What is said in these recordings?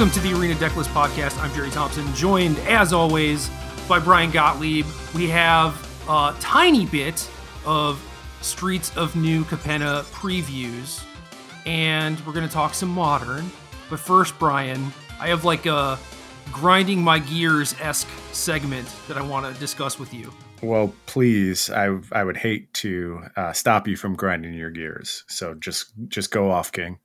Welcome to the Arena Decklist podcast. I'm Jerry Thompson, joined as always by Brian Gottlieb. We have a tiny bit of Streets of New Capenna previews, and we're going to talk some modern. But first, Brian, I have like a grinding my gears esque segment that I want to discuss with you. Well, please, I I would hate to uh, stop you from grinding your gears. So just just go off, King.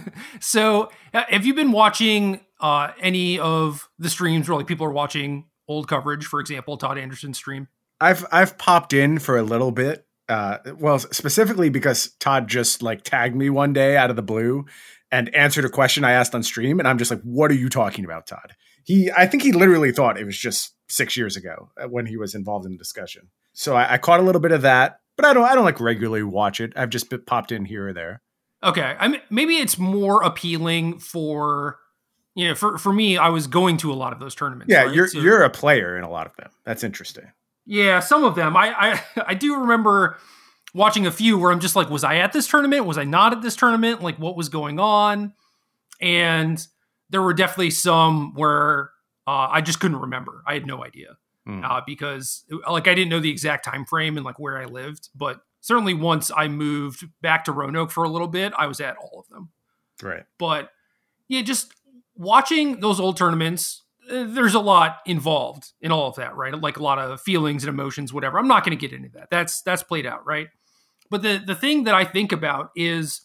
so, uh, have you been watching uh, any of the streams where like people are watching old coverage? For example, Todd Anderson's stream. I've I've popped in for a little bit. Uh, well, specifically because Todd just like tagged me one day out of the blue and answered a question I asked on stream, and I'm just like, "What are you talking about, Todd?" He, I think he literally thought it was just six years ago uh, when he was involved in the discussion. So I, I caught a little bit of that, but I don't, I don't like regularly watch it. I've just popped in here or there. Okay, I mean, maybe it's more appealing for you know, for for me, I was going to a lot of those tournaments. Yeah, right? you're so, you're a player in a lot of them. That's interesting. Yeah, some of them. I I, I do remember watching a few where I'm just like, was I at this tournament? Was I not at this tournament? Like, what was going on? And there were definitely some where uh, I just couldn't remember. I had no idea mm. uh, because, like, I didn't know the exact time frame and like where I lived. But certainly, once I moved back to Roanoke for a little bit, I was at all of them. Right. But yeah, just watching those old tournaments eh, there's a lot involved in all of that, right? Like a lot of feelings and emotions, whatever. I'm not going to get into that. That's that's played out, right? But the the thing that I think about is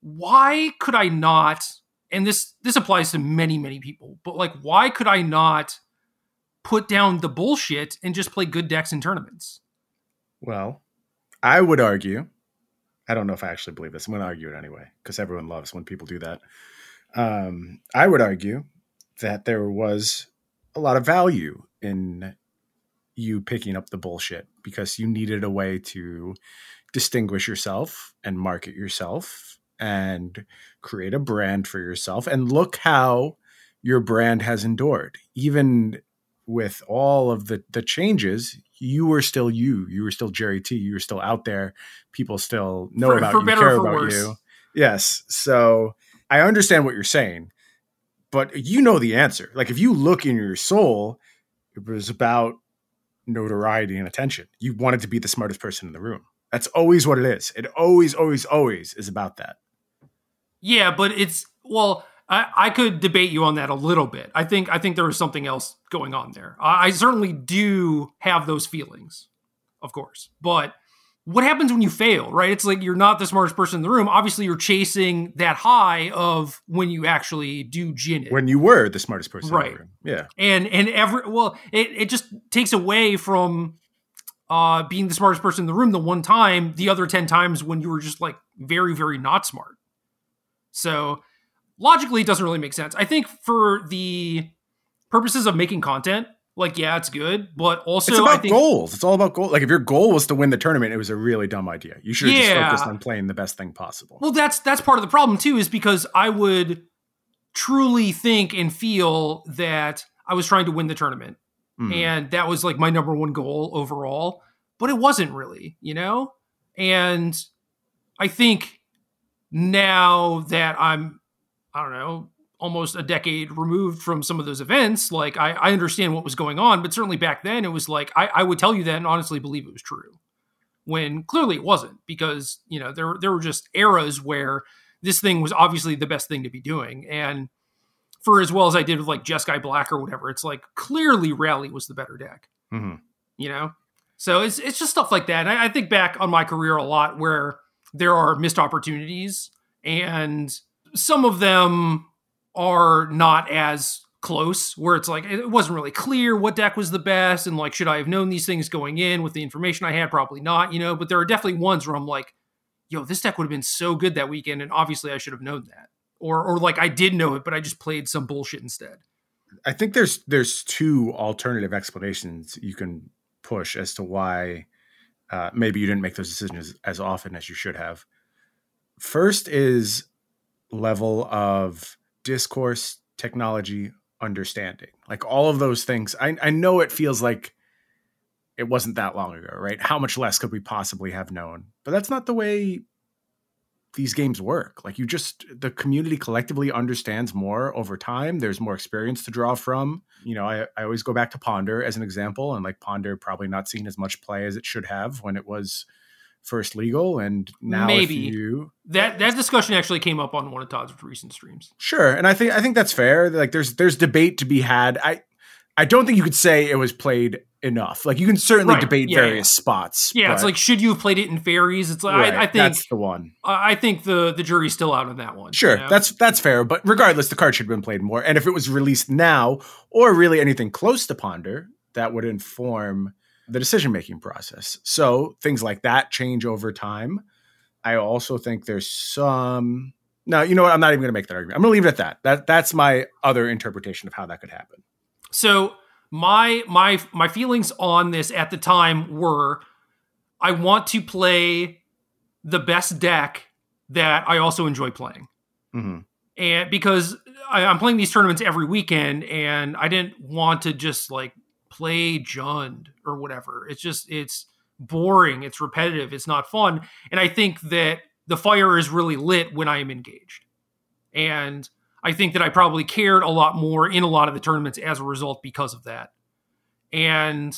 why could I not? And this this applies to many many people, but like why could I not put down the bullshit and just play good decks in tournaments? Well, I would argue. I don't know if I actually believe this. I'm going to argue it anyway because everyone loves when people do that. Um, I would argue that there was a lot of value in you picking up the bullshit because you needed a way to distinguish yourself and market yourself and create a brand for yourself and look how your brand has endured even with all of the the changes you were still you you were still jerry t you were still out there people still know for, about for you care about worse. you yes so i understand what you're saying but you know the answer. Like if you look in your soul, it was about notoriety and attention. You wanted to be the smartest person in the room. That's always what it is. It always, always, always is about that. Yeah, but it's well, I, I could debate you on that a little bit. I think I think there was something else going on there. I, I certainly do have those feelings, of course, but what happens when you fail, right? It's like you're not the smartest person in the room. Obviously, you're chasing that high of when you actually do gin it. When you were the smartest person right. in the room. Yeah. And and every well, it, it just takes away from uh being the smartest person in the room the one time, the other 10 times when you were just like very, very not smart. So logically it doesn't really make sense. I think for the purposes of making content, like yeah, it's good, but also it's about think, goals. It's all about goals. Like if your goal was to win the tournament, it was a really dumb idea. You should have yeah. just focused on playing the best thing possible. Well, that's that's part of the problem too, is because I would truly think and feel that I was trying to win the tournament, mm. and that was like my number one goal overall. But it wasn't really, you know. And I think now that I'm, I don't know, almost a decade removed from some of those events, like I, I understand what was going on, but certainly back then it was like I, I would tell you that and honestly believe it was true. When clearly it wasn't, because you know there there were just eras where this thing was obviously the best thing to be doing, and for as well as I did with like Jeskai Black or whatever, it's like clearly Rally was the better deck. Mm-hmm. You know, so it's it's just stuff like that. And I, I think back on my career a lot where there are missed opportunities, and some of them are not as close where it's like it wasn't really clear what deck was the best and like should I have known these things going in with the information I had? Probably not you know? But there are definitely ones where I'm like yo this deck would have been so good that weekend and obviously I should have known that. Or or like I did know it but I just played some bullshit instead. I think there's there's two alternative explanations you can push as to why uh, maybe you didn't make those decisions as often as you should have. First is level of discourse, technology, understanding. Like all of those things. I, I know it feels like it wasn't that long ago, right? How much less could we possibly have known? But that's not the way these games work. Like you just the community collectively understands more over time. There's more experience to draw from. You know, I, I always go back to Ponder as an example, and like Ponder probably not seen as much play as it should have when it was first legal and now Maybe. you That that discussion actually came up on one of Todd's recent streams. Sure, and I think I think that's fair. Like there's there's debate to be had. I I don't think you could say it was played enough. Like you can certainly Right, debate yeah, various spots. Yeah, it's like should you have played it in fairies? It's like right, I, I think that's the one. I I think the the jury's still out on that one. Sure, you know? that's that's fair. But regardless, the card should have been played more. And if it was released now, or really anything close to Ponder, that would inform the decision making process. So things like that change over time. I also think there's some. No, you know what? I'm not even going to make that argument. I'm going to leave it at that. That that's my other interpretation of how that could happen. So my my my feelings on this at the time were I want to play the best deck that I also enjoy playing. hmm And because I, I'm playing these tournaments every weekend and I didn't want to just like play Jund or whatever. It's just it's boring, it's repetitive, it's not fun. And I think that the fire is really lit when I am engaged. And I think that I probably cared a lot more in a lot of the tournaments as a result because of that. And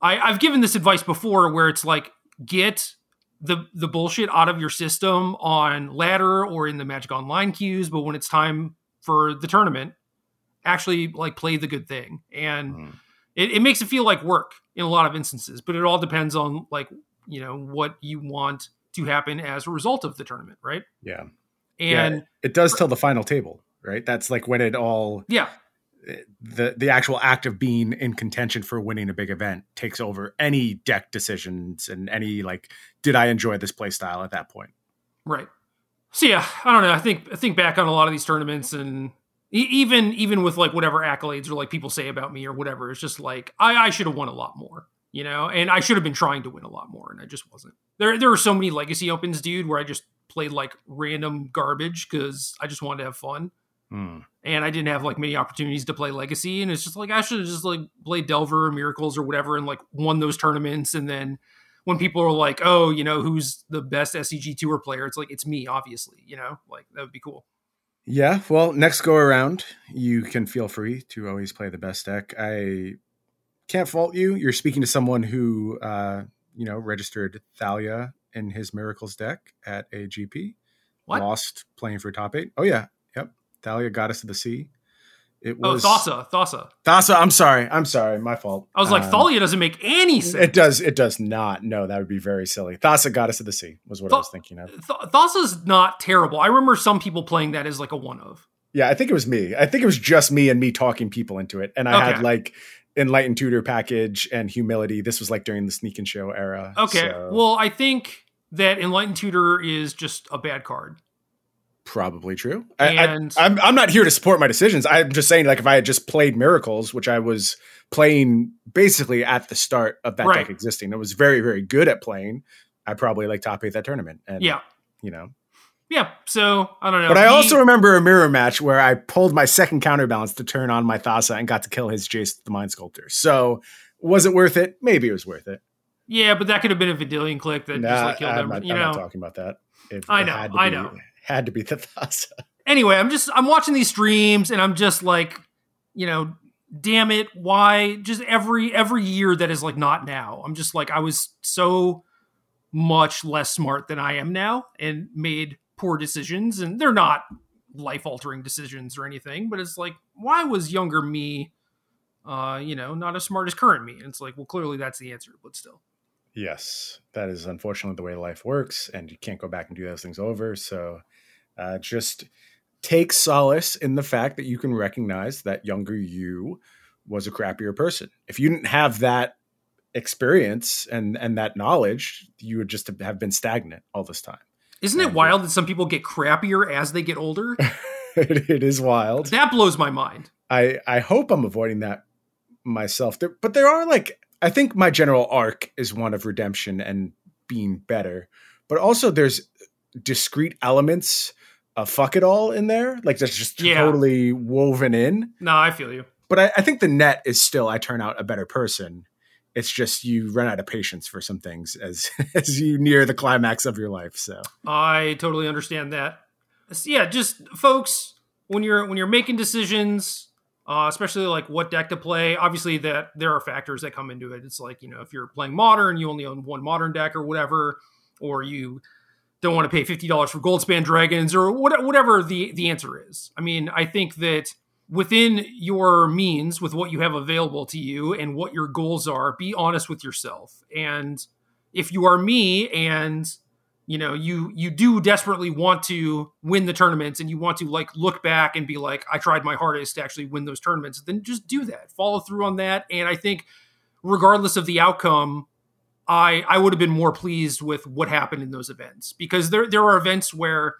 I, I've given this advice before where it's like get the the bullshit out of your system on ladder or in the Magic Online queues, but when it's time for the tournament, actually like play the good thing. And Mhm. It, it makes it feel like work in a lot of instances, but it all depends on like, you know, what you want to happen as a result of the tournament, right? Yeah. And yeah, it does tell the final table, right? That's like when it all yeah, eh, the the actual act of being in contention for winning a big event takes over any deck decisions and any like did I enjoy this play style at that point? Right. So yeah, I don't know. I think I think back on a lot of these tournaments, and even even with like whatever accolades or like people say about me or whatever, it's just like I, I should have won a lot more, you know, and I should have been trying to win a lot more, and I just wasn't. There there were so many legacy opens, dude, where I just played like random garbage because I just wanted to have fun, Hmm. and I didn't have like many opportunities to play legacy, and it's just like I should have just like played Delver or Miracles or whatever, and like won those tournaments, and then when people are like, "Oh, you know, who's the best SCG tour player?" It's like it's me, obviously. You know, like that would be cool. Yeah, well, next go around, you can feel free to always play the best deck. I can't fault you. You're speaking to someone who, uh, you know, registered Thalia in his Miracles deck at a GP. What? Lost playing for top eight. Oh yeah, yep. Thalia Goddess of the sea. It Oh, Thassa, Thassa. Thassa. I'm sorry. I'm sorry. My fault. I was like, Um, Thalia doesn't make any sense. It does. It does not. No, that would be very silly. Thassa got us to the sea. Was what I was thinking of. Th- Thassa's not terrible. I remember some people playing that as like a one of. Yeah, I think it was me. I think it was just me and me talking people into it. And I had like enlightened tutor package and humility. This was like during the sneak and show era. Okay, so well, I think that Enlightened Tutor is just a bad card. Probably true. I, I, And- I'm I'm not here to support my decisions. I'm just saying, like, if I had just played Miracles, which I was playing basically at the start of that Right. deck existing, I was very very good at playing. I probably like top eight that tournament. And Yeah, you know. yeah. So I don't know. But I He- also remember a mirror match where I pulled my second counterbalance to turn on my Thassa and got to kill his Jace the Mind Sculptor. So was it worth it? Maybe it was worth it. yeah, but that could have been a Vendilion Clique that just like killed I'm, him. not, You I'm know. not talking about that. It, I know, had to I be- know. Had to be the Thassa. anyway, I'm just I'm watching these streams and I'm just like, you know, damn it, why just every every year that is like not now. I'm just like I was so much less smart than I am now and made poor decisions and they're not life altering decisions or anything, but it's like why was younger me uh, you know, not as smart as current me? And it's like, well, clearly that's the answer, but still. Yes, that is unfortunately the way life works, and you can't go back and do those things over. So uh, just take solace in the fact that you can recognize that younger you was a crappier person. If you didn't have that experience and and that knowledge, you would just have been stagnant all this time. Isn't it And- wild that some people get crappier as they get older? it, it is wild. that blows my mind. I I hope I'm avoiding that myself. There, but there are like I think my general arc is one of redemption and being better, but also there's discrete elements of fuck it all in there, like that's just Yeah. totally woven in. No, I feel you. But I, I think the net is still I turn out a better person, It's just you run out of patience for some things as as you near the climax of your life. So I totally understand that. So yeah, just folks, when you're when you're making decisions, uh, especially like what deck to play, obviously that there are factors that come into it. It's like you know if you're playing modern, you only own one modern deck or whatever, or you don't want to pay fifty dollars for Goldspan Dragons or whatever the the answer is. I mean, I think that within your means with what you have available to you and what your goals are be honest with yourself. And if you are me and you know you you do desperately want to win the tournaments and you want to like look back and be like i tried my hardest to actually win those tournaments then just do that. Follow through on that. And i think regardless of the outcome i i would have been more pleased with what happened in those events because there there are events where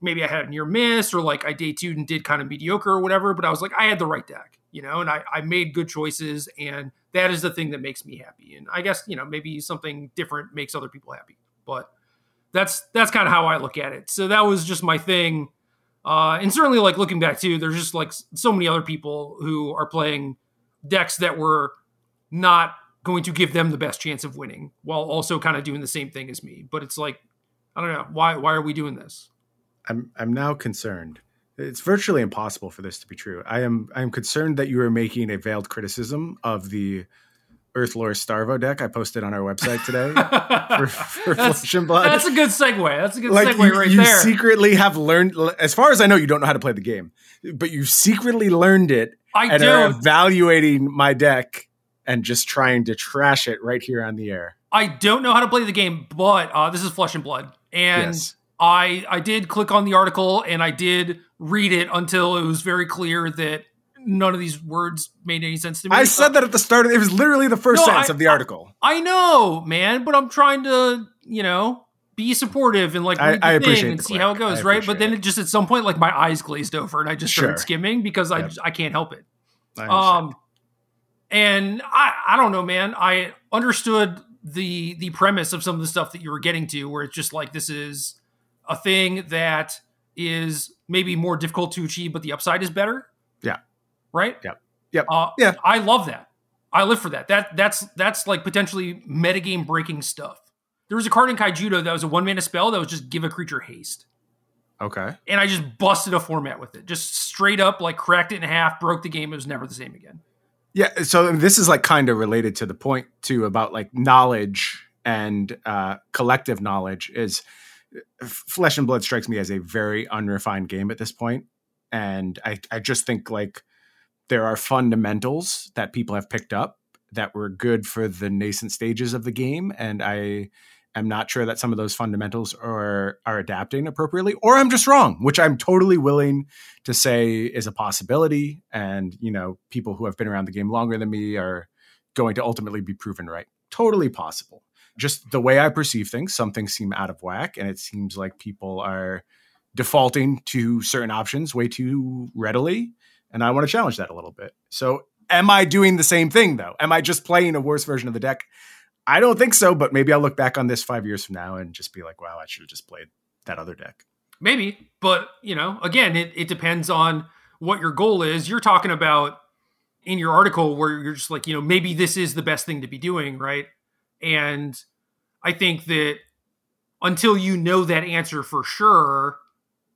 maybe I had a near miss or like I day two and did kind of mediocre or whatever, but I was like, I had the right deck, you know, and I, I made good choices. And that is the thing that makes me happy. And I guess, you know, maybe something different makes other people happy, but that's, that's kind of how I look at it. So that was just my thing. Uh, and certainly like looking back too, there's just like so many other people who are playing decks that were not going to give them the best chance of winning while also kind of doing the same thing as me. But it's like, I don't know why, why are we doing this? I'm I'm now concerned. It's virtually impossible for this to be true. I am I am concerned that you are making a veiled criticism of the Earth Earthlore Starvo deck I posted on our website today for, for Flesh and Blood. That's a good segue. That's a good like segue you, right you there. You secretly have learned, as far as I know, you don't know how to play the game, but you secretly learned it I and do. are evaluating my deck and just trying to trash it right here on the air. I don't know how to play the game, but uh, this is Flesh and Blood, and yes. I I did click on the article and I did read it until it was very clear that none of these words made any sense to me. I said that at the start. Of, it was literally the first no, sentence I, of the article. I, I, know, man, but I'm trying to, you know, be supportive and like read I, the thing and see how it goes, right? But then it just at some point, like my eyes glazed over and I just started sure. skimming because I I can't help it. um, and I I don't know, man. I understood the the premise of some of the stuff that you were getting to, where it's just like this is a thing that is maybe more difficult to achieve, but the upside is better. Yeah. Right. Yep. Yep. Uh, yeah. I love that. I live for that. That that's that's like potentially metagame breaking stuff. There was a card in Kaijudo that was a one mana spell that was just give a creature haste. Okay. And I just busted a format with it. Just straight up like cracked it in half, broke the game. It was never the same again. Yeah. So this is like kind of related to the point too about like knowledge and uh, collective knowledge is Flesh and Blood strikes me as a very unrefined game at this point, and I I just think like there are fundamentals that people have picked up that were good for the nascent stages of the game, and I am not sure that some of those fundamentals are are adapting appropriately, or I'm just wrong, which I'm totally willing to say is a possibility. And you know, people who have been around the game longer than me are going to ultimately be proven right. Totally possible just the way I perceive things, some things seem out of whack, and it seems like people are defaulting to certain options way too readily. And I want to challenge that a little bit. So, am I doing the same thing though? Am I just playing a worse version of the deck? I don't think so, but maybe I'll look back on this five years from now and just be like, wow, I should have just played that other deck. Maybe, but you know, again, it, it depends on what your goal is. You're talking about in your article where you're just like, you know, maybe this is the best thing to be doing, right? And I think that until you know that answer for sure,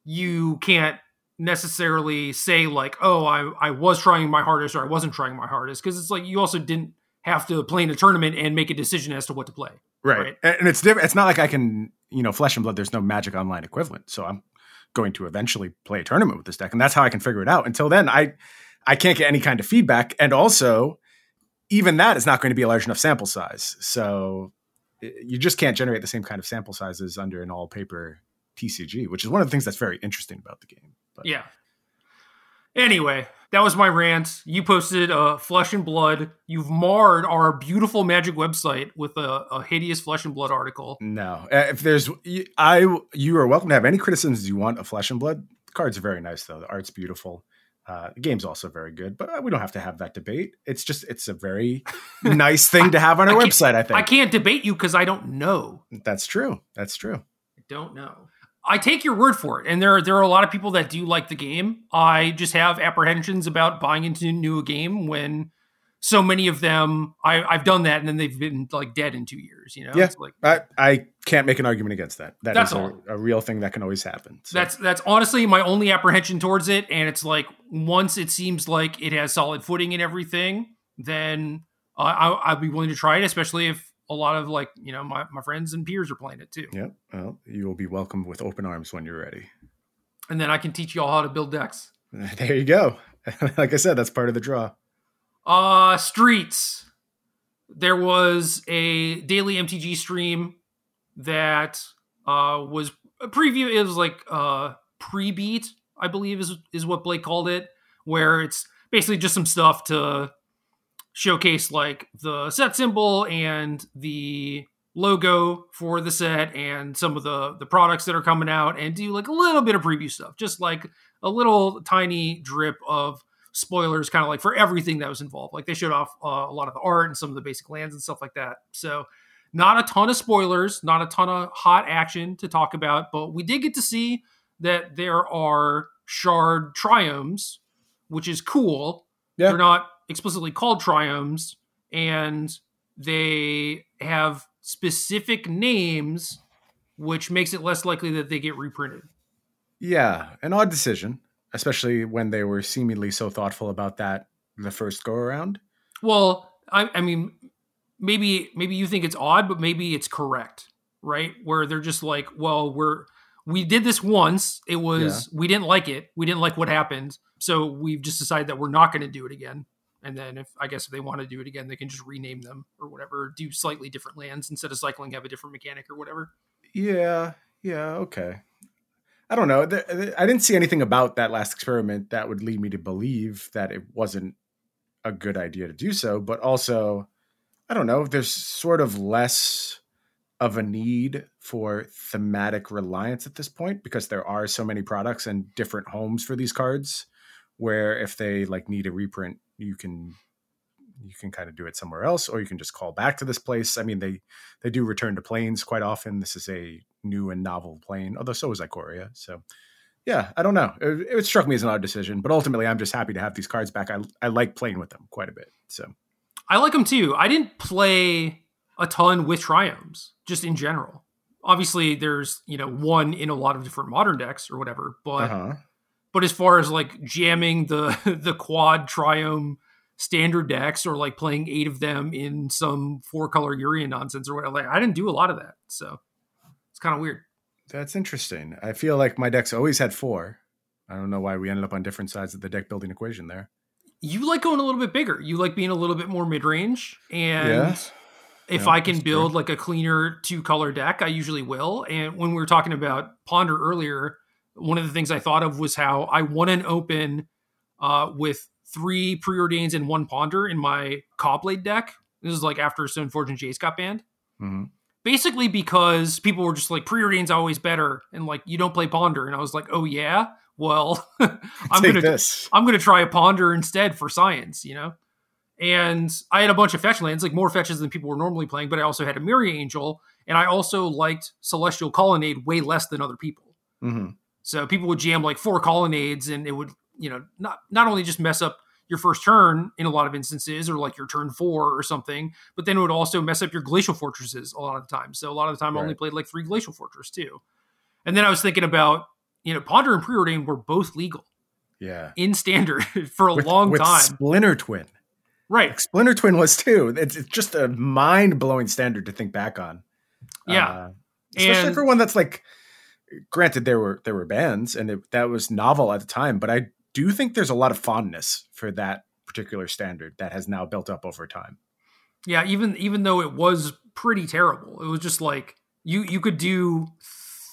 you can't necessarily say like, "Oh, I I was trying my hardest" or "I wasn't trying my hardest," because it's like you also didn't have to play in a tournament and make a decision as to what to play. Right. right? And it's different. It's not like I can, you know, flesh and blood. There's no magic online equivalent, so I'm going to eventually play a tournament with this deck, and that's how I can figure it out. Until then, I I can't get any kind of feedback, and also even that is not going to be a large enough sample size. So you just can't generate the same kind of sample sizes under an all paper TCG, which is one of the things that's very interesting about the game. But. Yeah. Anyway, that was my rant. You posted uh, flesh and blood. You've marred our beautiful magic website with a, a hideous flesh and blood article. No, uh, if there's, I you are welcome to have any criticisms you want of flesh and blood. The cards are very nice though. The art's beautiful. Uh, the game's also very good, but uh, we don't have to have that debate. It's just it's a very nice thing to have on our I website. I think I can't debate you because I don't know. That's true. That's true. I don't know. I take your word for it, and there there are a lot of people that do like the game. I just have apprehensions about buying into new game when so many of them I, I've done that and then they've been like dead in two years. You know, Yeah. It's like I, I can't make an argument against that. That That's is a, a real thing that can always happen. So, that's that's honestly my only apprehension towards it. And it's like once it seems like it has solid footing and everything, then uh, I, I'd be willing to try it, especially if a lot of like you know my, my friends and peers are playing it too. yeah. Well, you will be welcomed with open arms when you're ready. And then I can teach you all how to build decks. There you go. like I said, that's part of the draw. Uh streets. There was a daily MTG stream that uh was a preview. It was like uh pre-beat, I believe is is what Blake called it, where it's basically just some stuff to showcase like the set symbol and the logo for the set and some of the the products that are coming out and do like a little bit of preview stuff just like a little tiny drip of spoilers kind of like for everything that was involved. Like they showed off uh, a lot of the art and some of the basic lands and stuff like that. So not a ton of spoilers not a ton of hot action to talk about but we did get to see that there are shard triomes which is cool. Yeah. they're not explicitly called triomes and they have specific names which makes it less likely that they get reprinted. Yeah, an odd decision, especially when they were seemingly so thoughtful about that the first go around. well I, I mean maybe maybe you think it's odd but maybe it's correct right? Where they're just like well we're we did this once it was we didn't like it we didn't like what happened so we've just decided that we're not going to do it again and then if i guess if they want to do it again they can just rename them or whatever do slightly different lands instead of cycling have a different mechanic or whatever Yeah, yeah, okay. I don't know. I didn't see anything about that last experiment that would lead me to believe that it wasn't a good idea to do so. But also, I don't know. There's sort of less of a need for thematic reliance at this point because there are so many products and different homes for these cards. Where if they like need a reprint, you can you can kind of do it somewhere else, or you can just call back to this place. I mean, they they do return to planes quite often. This is a new and novel plane, although so is Ikoria. So, yeah, I don't know. It, it struck me as an odd decision, but ultimately, I'm just happy to have these cards back. I I like playing with them quite a bit. So, I like them too. I didn't play a ton with triomes, just in general. Obviously, there's you know one in a lot of different modern decks or whatever, but uh-huh. But as far as like jamming the the quad triome standard decks or like playing eight of them in some four color Yorion nonsense or whatever, like I didn't do a lot of that, so it's kind of weird. that's interesting. I feel like my decks always had four. I don't know why we ended up on different sides of the deck building equation there. You like going a little bit bigger. You like being a little bit more mid range, and Yeah. if Yeah, I can build true. like a cleaner two color deck, I usually will. And when we were talking about Ponder earlier, one of the things I thought of was how I won an open uh, with three preordains and one Ponder in my Caw-Blade deck. This is like after Stoneforge and Jace got banned. Mhm. Basically, because people were just like preordain's always better, and like you don't play Ponder, and I was like, oh yeah, well, I'm gonna. I'm going to try a ponder instead for science, you know? And I had a bunch of fetch lands, like more fetches than people were normally playing, but I also had a Emeria Angel, and I also liked Celestial Colonnade way less than other people. hmm So people would jam like four colonnades, and it would, you know, not not only just mess up your first turn in a lot of instances, or like your turn four or something, but then it would also mess up your glacial fortresses a lot of the time. So a lot of the time, I only played like three glacial fortress too. And then I was thinking about, you know, Ponder and Preordain were both legal Yeah. in standard for a With- long with time. Splinter Twin. right. Splinter Twin was too. It's, it's just a mind blowing standard to think back on. Yeah. Uh, especially And- for one that's like, granted there were there were bands and it, that was novel at the time, but I do think there's a lot of fondness for that particular standard that has now built up over time. Yeah, even even though it was pretty terrible, it was just like you you could do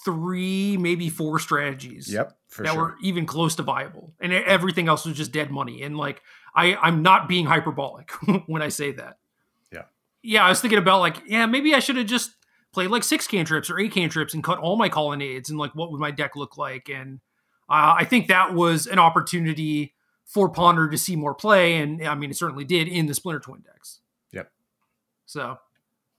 three, maybe four strategies Yep, for that sure. were even close to viable, and everything else was just dead money. And like I I'm not being hyperbolic when I say that. Yeah. Yeah, I was thinking about like yeah maybe I should have just played like six cantrips or eight cantrips and cut all my colonnades and like what would my deck look like and uh, I think that was an opportunity for Ponder to see more play, and I mean, it certainly did in the Splinter Twin decks. Yep. So,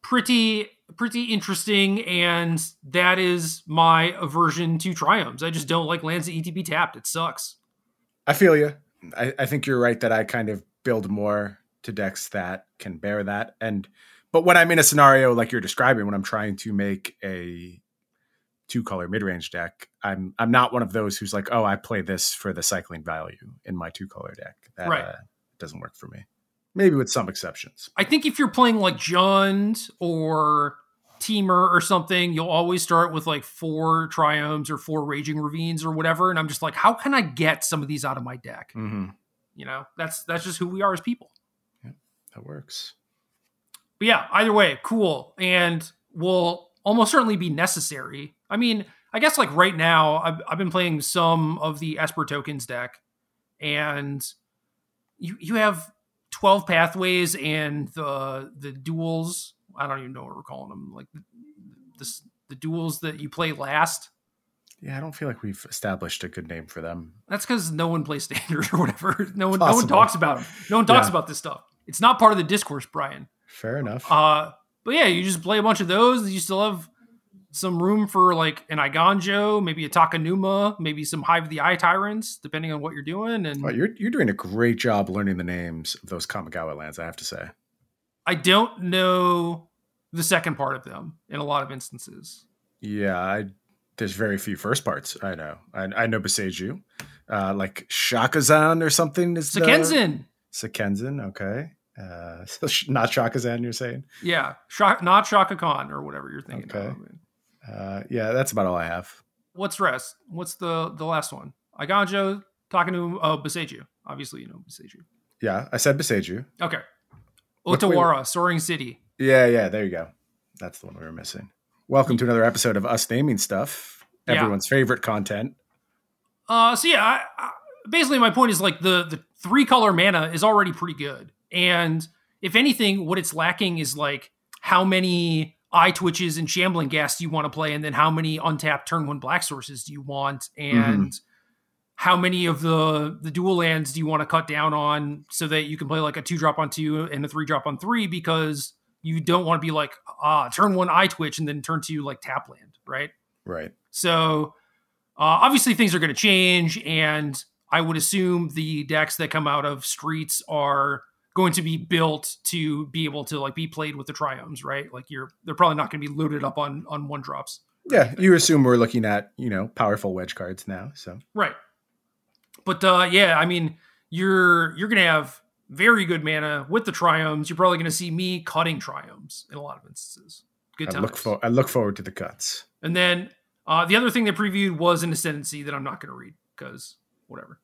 pretty pretty interesting, and that is my aversion to triomes I just don't like lands that ETB tapped. It sucks. I feel you. I, I think you're right that I kind of build more to decks that can bear that. And but when I'm in a scenario like you're describing, when I'm trying to make a two color mid range deck, I'm I'm not one of those who's like, oh, I play this for the cycling value in my two color deck. That Right. uh, doesn't work for me. Maybe with some exceptions. I think if you're playing like Jund or Temur or something, you'll always start with like four Triomes or four Raging Ravines or whatever. And I'm just like, how can I get some of these out of my deck? Mm-hmm. You know, that's that's just who we are as people. Yeah, that works. But yeah, either way, cool. And will almost certainly be necessary. I mean, I guess like right now, I've, I've been playing some of the Esper tokens deck, and you you have 12 pathways and the the duels. I don't even know what we're calling them. Like the, the duels that you play last. Yeah, I don't feel like we've established a good name for them. That's because no one plays standard or whatever. No one no one talks about it. No one talks Yeah. about this stuff. It's not part of the discourse, Brian. Fair enough. Uh, but yeah, you just play a bunch of those. You still have some room for like an Eiganjo, maybe a Takenuma, maybe some Hive of the Eye Tyrants, depending on what you're doing. And Well, you're you're doing a great job learning the names of those Kamigawa lands. I have to say. I don't know the second part of them in a lot of instances. Yeah, I, there's very few first parts. I know. I, I know Boseiju, uh, like Shakazan or something. Is the- Sokenzan, Sokenzan, okay. Uh, so not Shakazan, you're saying? yeah, not Shaka Khan or whatever you're thinking. Okay. Of. Uh, yeah, that's about all I have. What's rest? What's the the last one? Eiganjo, Takenuma, oh, Boseiju. Obviously, you know Boseiju. Yeah, I said Boseiju. Okay. Otawara, Soaring City. Yeah, yeah, there you go. That's the one we were missing. Welcome to another episode of Us Naming Stuff, Yeah. everyone's favorite content. Uh, so yeah, I, I, basically my point is like the the three color mana is already pretty good, and if anything, what it's lacking is like how many Eyetwitches and Shambling Ghast do you want to play, and then how many untapped turn one black sources do you want, and how many of the the dual lands do you want to cut down on so that you can play like a two drop on two and a three drop on three because you don't want to be like ah turn one Eyetwitch and then turn two like tap land, right? Right. So uh, obviously things are going to change, and I would assume the decks that come out of streets are going to be built to be able to like be played with the triomes, right? Like you're they're probably not going to be loaded up on on one drops, Yeah, you assume we're looking at, you know, powerful wedge cards now. So, right? But uh, yeah, I mean you're you're going to have very good mana with the triomes. You're probably going to see me cutting triomes in a lot of instances. Good I look, for, I look forward to the cuts. And then uh, the other thing they previewed was an ascendancy that I'm not going to read because whatever.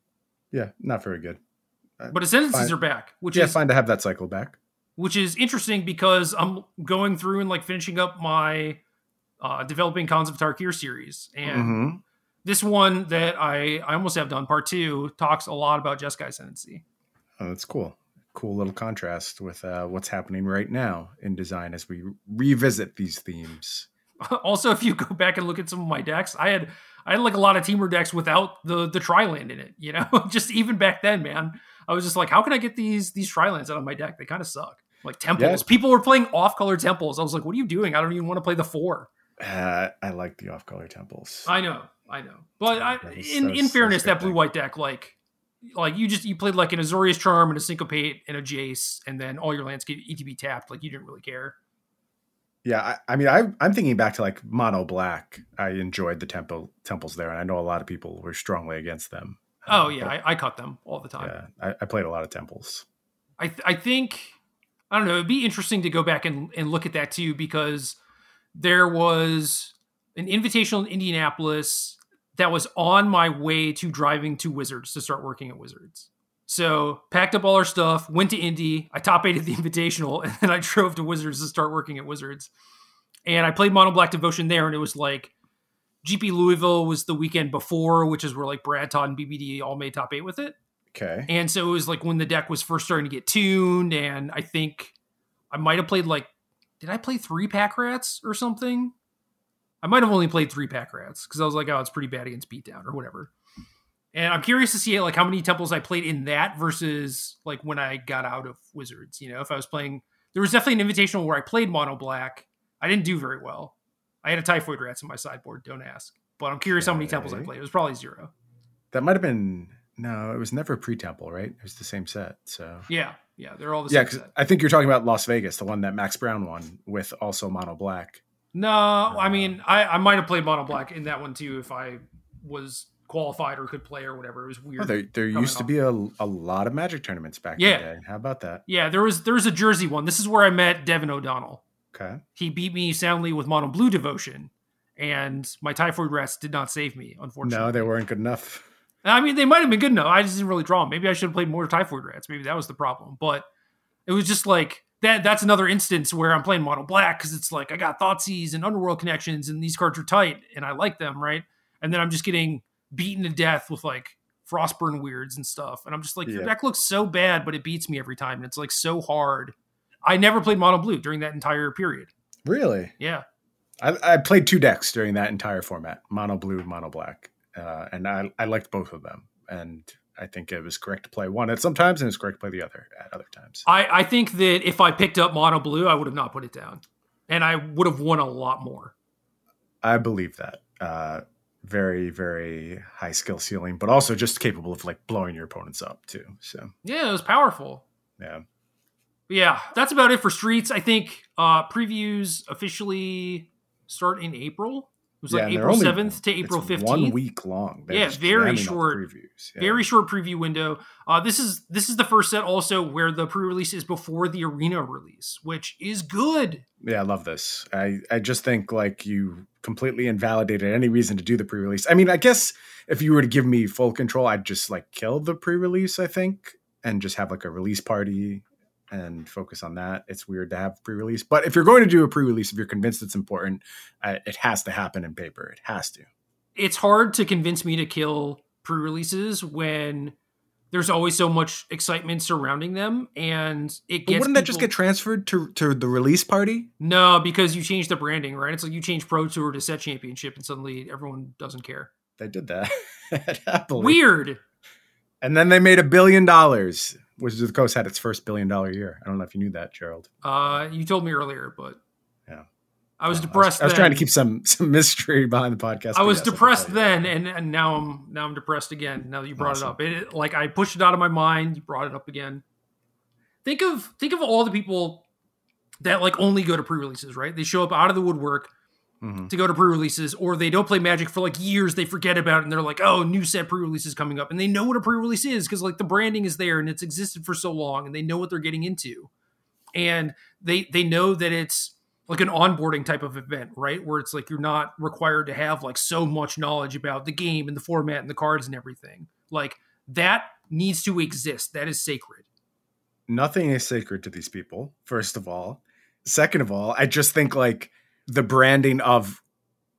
Yeah, not very good. But ascendancies Fine. are back, which yeah, is fine to have that cycle back. which is interesting because I'm going through and like finishing up my uh, developing Khans of Tarkir series, and Mhm. this one that I I almost have done part two talks a lot about Jeskai ascendancy. Oh, that's cool. Cool little contrast with uh, what's happening right now in design as we revisit these themes. also, if you go back and look at some of my decks, I had I had like a lot of Temur decks without the the Triland in it. You know, just even back then, man, I was just like, how can I get these these Trilands out of my deck? They kind of suck. Like temples, people were playing off color temples. I was like, what are you doing? I don't even want to play the four. Uh, I like the off color temples. I know, I know. But I, in so- in fairness, that blue white deck, like like you just you played like an Azorius Charm and a Syncopate and a Jace, and then all your lands get ETB tapped. Like you didn't really care. Yeah, I, I mean, I, I'm thinking back to like mono black. I enjoyed the temple temples there, and I know a lot of people were strongly against them. Oh yeah, I, I cut them all the time. yeah. I, I played a lot of temples. I th- I think I don't know. It'd be interesting to go back and, and look at that too because there was an invitational in Indianapolis that was on my way to driving to Wizards to start working at Wizards. So packed up all our stuff, went to Indy. I top eighted the invitational, and then I drove to Wizards to start working at Wizards. And I played Mono Black Devotion there, and it was like GP Louisville was the weekend before, which is where like Brad Todd and BBD all made top eight with it. Okay. And so it was like when the deck was first starting to get tuned, and I think I might have played like, did I play three pack rats or something? I might have only played three pack rats because I was like, oh, it's pretty bad against beatdown or whatever. And I'm curious to see like how many temples I played in that versus like when I got out of Wizards. You know, if I was playing, there was definitely an invitational where I played mono black. I didn't do very well. I had a typhoid rats in my sideboard. Don't ask. But I'm curious how many temples I played. It was probably zero. That might have been no. It was never pre temple, right? It was the same set. So Yeah. Yeah, they're all the same. Yeah, same. set. I think you're talking about Las Vegas, the one that Max Brown won with also mono black. No, I uh, mean, I, I might have played Mono Black in that one too if I was qualified or could play or whatever. It was oh, weird. Oh, there there used to be a, a lot of Magic tournaments back Yeah. in the day. How about that? yeah, there was there was a Jersey one. This is where I met Devin O'Donnell. Okay. He beat me soundly with Mono Blue Devotion, and my Typhoid Rats did not save me, unfortunately. No, they weren't good enough. I mean, they might have been good enough. I just didn't really draw them. Maybe I should have played more Typhoid Rats. Maybe that was the problem. But it was just like that. That's another instance where I'm playing Mono Black because it's like I got Thoughtseize and Underworld connections, and these cards are tight, and I like them, right? And then I'm just getting beaten to death with like Frostburn weirds and stuff, and I'm just like, your Yeah. deck looks so bad, but it beats me every time, and it's like so hard. I never played Mono Blue during that entire period. Really? Yeah, I, I played two decks during that entire format: mono blue, mono black, uh, and I I liked both of them. And I think it was correct to play one at some times, and it's correct to play the other at other times. I, I think that if I picked up Mono Blue, I would have not put it down, and I would have won a lot more. I believe that. Uh, very very high skill ceiling, but also just capable of like blowing your opponents up too. So Yeah, it was powerful. yeah, yeah, that's about it for Streets. I think uh previews officially start in April. It was Yeah, like April seventh to April fifteenth. One week long. They're Yeah, very ramming out the short- previews. Yeah. Very short preview window. Uh, this is this is the first set also where the pre-release is before the arena release, which is good. Yeah, I love this. I, I just think like you completely invalidated any reason to do the pre-release. I mean, I guess if you were to give me full control, I'd just like kill the pre-release, I think, and just have like a release party and focus on that. It's weird to have pre-release, but if you're going to do a pre-release, if you're convinced it's important, uh, it has to happen in paper. It has to. It's hard to convince me to kill pre-releases when there's always so much excitement surrounding them, and it But wouldn't that just get transferred to to the release party? No, because you change the branding, right? It's like you change Pro Tour to Set Championship, and suddenly everyone doesn't care. They did that. Weird. And then they made a billion dollars. Wizards of the Coast had its first billion dollar year. I don't know if you knew that, Gerald. Uh, you told me earlier, but Yeah. I was depressed. I was, then. trying to keep some some mystery behind the podcast. I was yes, depressed that. then, and, and now I'm now I'm depressed again. Now that you brought Awesome. it up, it like I pushed it out of my mind. You brought it up again. Think of think of all the people that like only go to pre-releases, right? They show up out of the woodwork Mhm. to go to pre-releases, or they don't play Magic for like years. They forget about it, and they're like, "Oh, new set pre-release is coming up," and they know what a pre-release is because like the branding is there and it's existed for so long, and they know what they're getting into, and they they know that it's like an onboarding type of event, right? Where it's like you're not required to have like so much knowledge about the game and the format and the cards and everything. Like that needs to exist. That is sacred. Nothing is sacred to these people. First of all, second of all, I just think like the branding of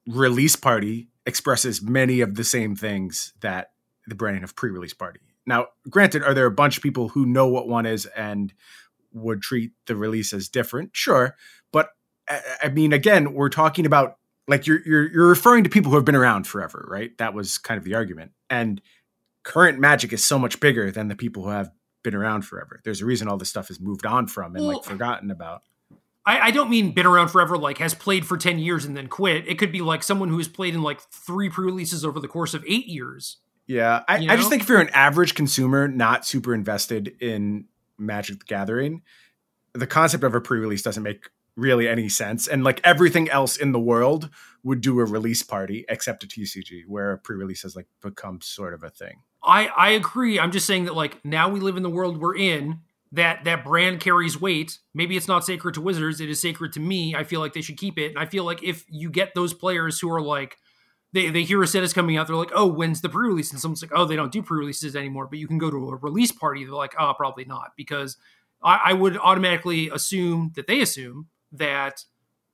release party expresses many of the same things that the branding of pre-release party. Now, granted, are there a bunch of people who know what one is and would treat the release as different? Sure, but I, mean, again, we're talking about like you're you're you're referring to people who have been around forever, right? That was kind of the argument. And current Magic is so much bigger than the people who have been around forever. There's a reason all this stuff is moved on from and Well- like forgotten about. I, I don't mean been around forever, like has played for 10 years and then quit. It could be like someone who has played in like three pre releases over the course of eight years. Yeah, I, You I just think if you're an average consumer, not super invested in Magic the Gathering, the concept of a pre-release doesn't make really any sense. And like everything else in the world would do a release party except a TCG, where a pre-release has like become sort of a thing. I, I agree. I'm just saying that like now we live in the world we're in, that that brand carries weight. Maybe it's not sacred to Wizards, it is sacred to me. I feel like they should keep it. And I feel like if you get those players who are like they, they hear a set is coming out, they're like, oh, when's the pre-release? And someone's like, oh, they don't do pre-releases anymore, but you can go to a release party. They're like, oh, probably not. Because I, I would automatically assume that they assume that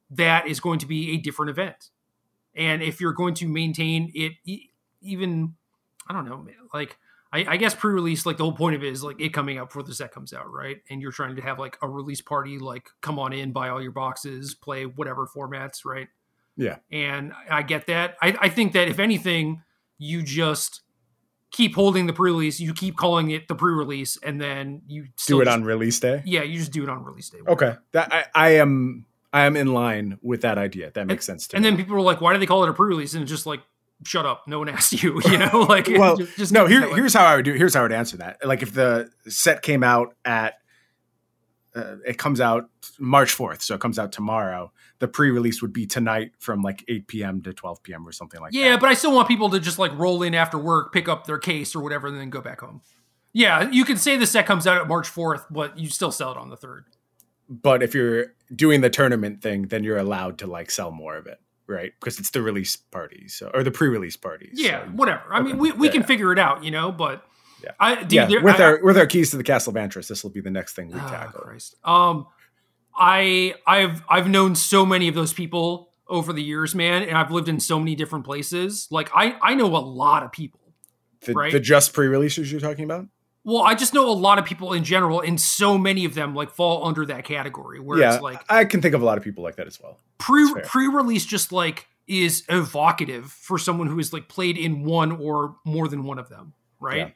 that is going to be a different event. And if you're going to maintain it e- even, I don't know, like I, I guess pre-release, like the whole point of it is like it coming out before the set comes out, right? And you're trying to have like a release party, like come on in, buy all your boxes, play whatever formats, right? Yeah. And I get that. I, I think that if anything, you just keep holding the pre-release, you keep calling it the pre-release, and then you still do it just- on release day. yeah, you just do it on release day. Okay, that I, I am I am in line with that idea. That makes sense to And me. then people are like, why do they call it a pre-release? And it's just like, shut up, no one asked you. You know, like well, just, just no. Here, here's how I would do. Here's how I would answer that. Like if the set came out at uh, it comes out March 4th, so it comes out tomorrow. The pre-release would be tonight from like 8 p.m. to 12 p.m. or something like yeah, that. Yeah, but I still want people to just like roll in after work, pick up their case or whatever, and then go back home. Yeah, you can say the set comes out at March 4th, but you still sell it on the 3rd. But if you're doing the tournament thing, then you're allowed to like sell more of it, right? Because it's the release party, so or the pre-release parties. Yeah, so. whatever. I Okay. mean, we, we Yeah, can figure it out, you know, but Yeah. I dude, yeah, there- with I- our with our keys to the Castle of Antris, this will be the next thing we Oh, tackle. Christ. Um, I I've I've known so many of those people over the years, man, and I've lived in so many different places. Like I I know a lot of people. The, Right. the just pre-releases you're talking about? Well, I just know a lot of people in general, and so many of them like fall under that category where yeah, it's like I can think of a lot of people like that as well. Pre pre release just like is evocative for someone who has like played in one or more than one of them, right?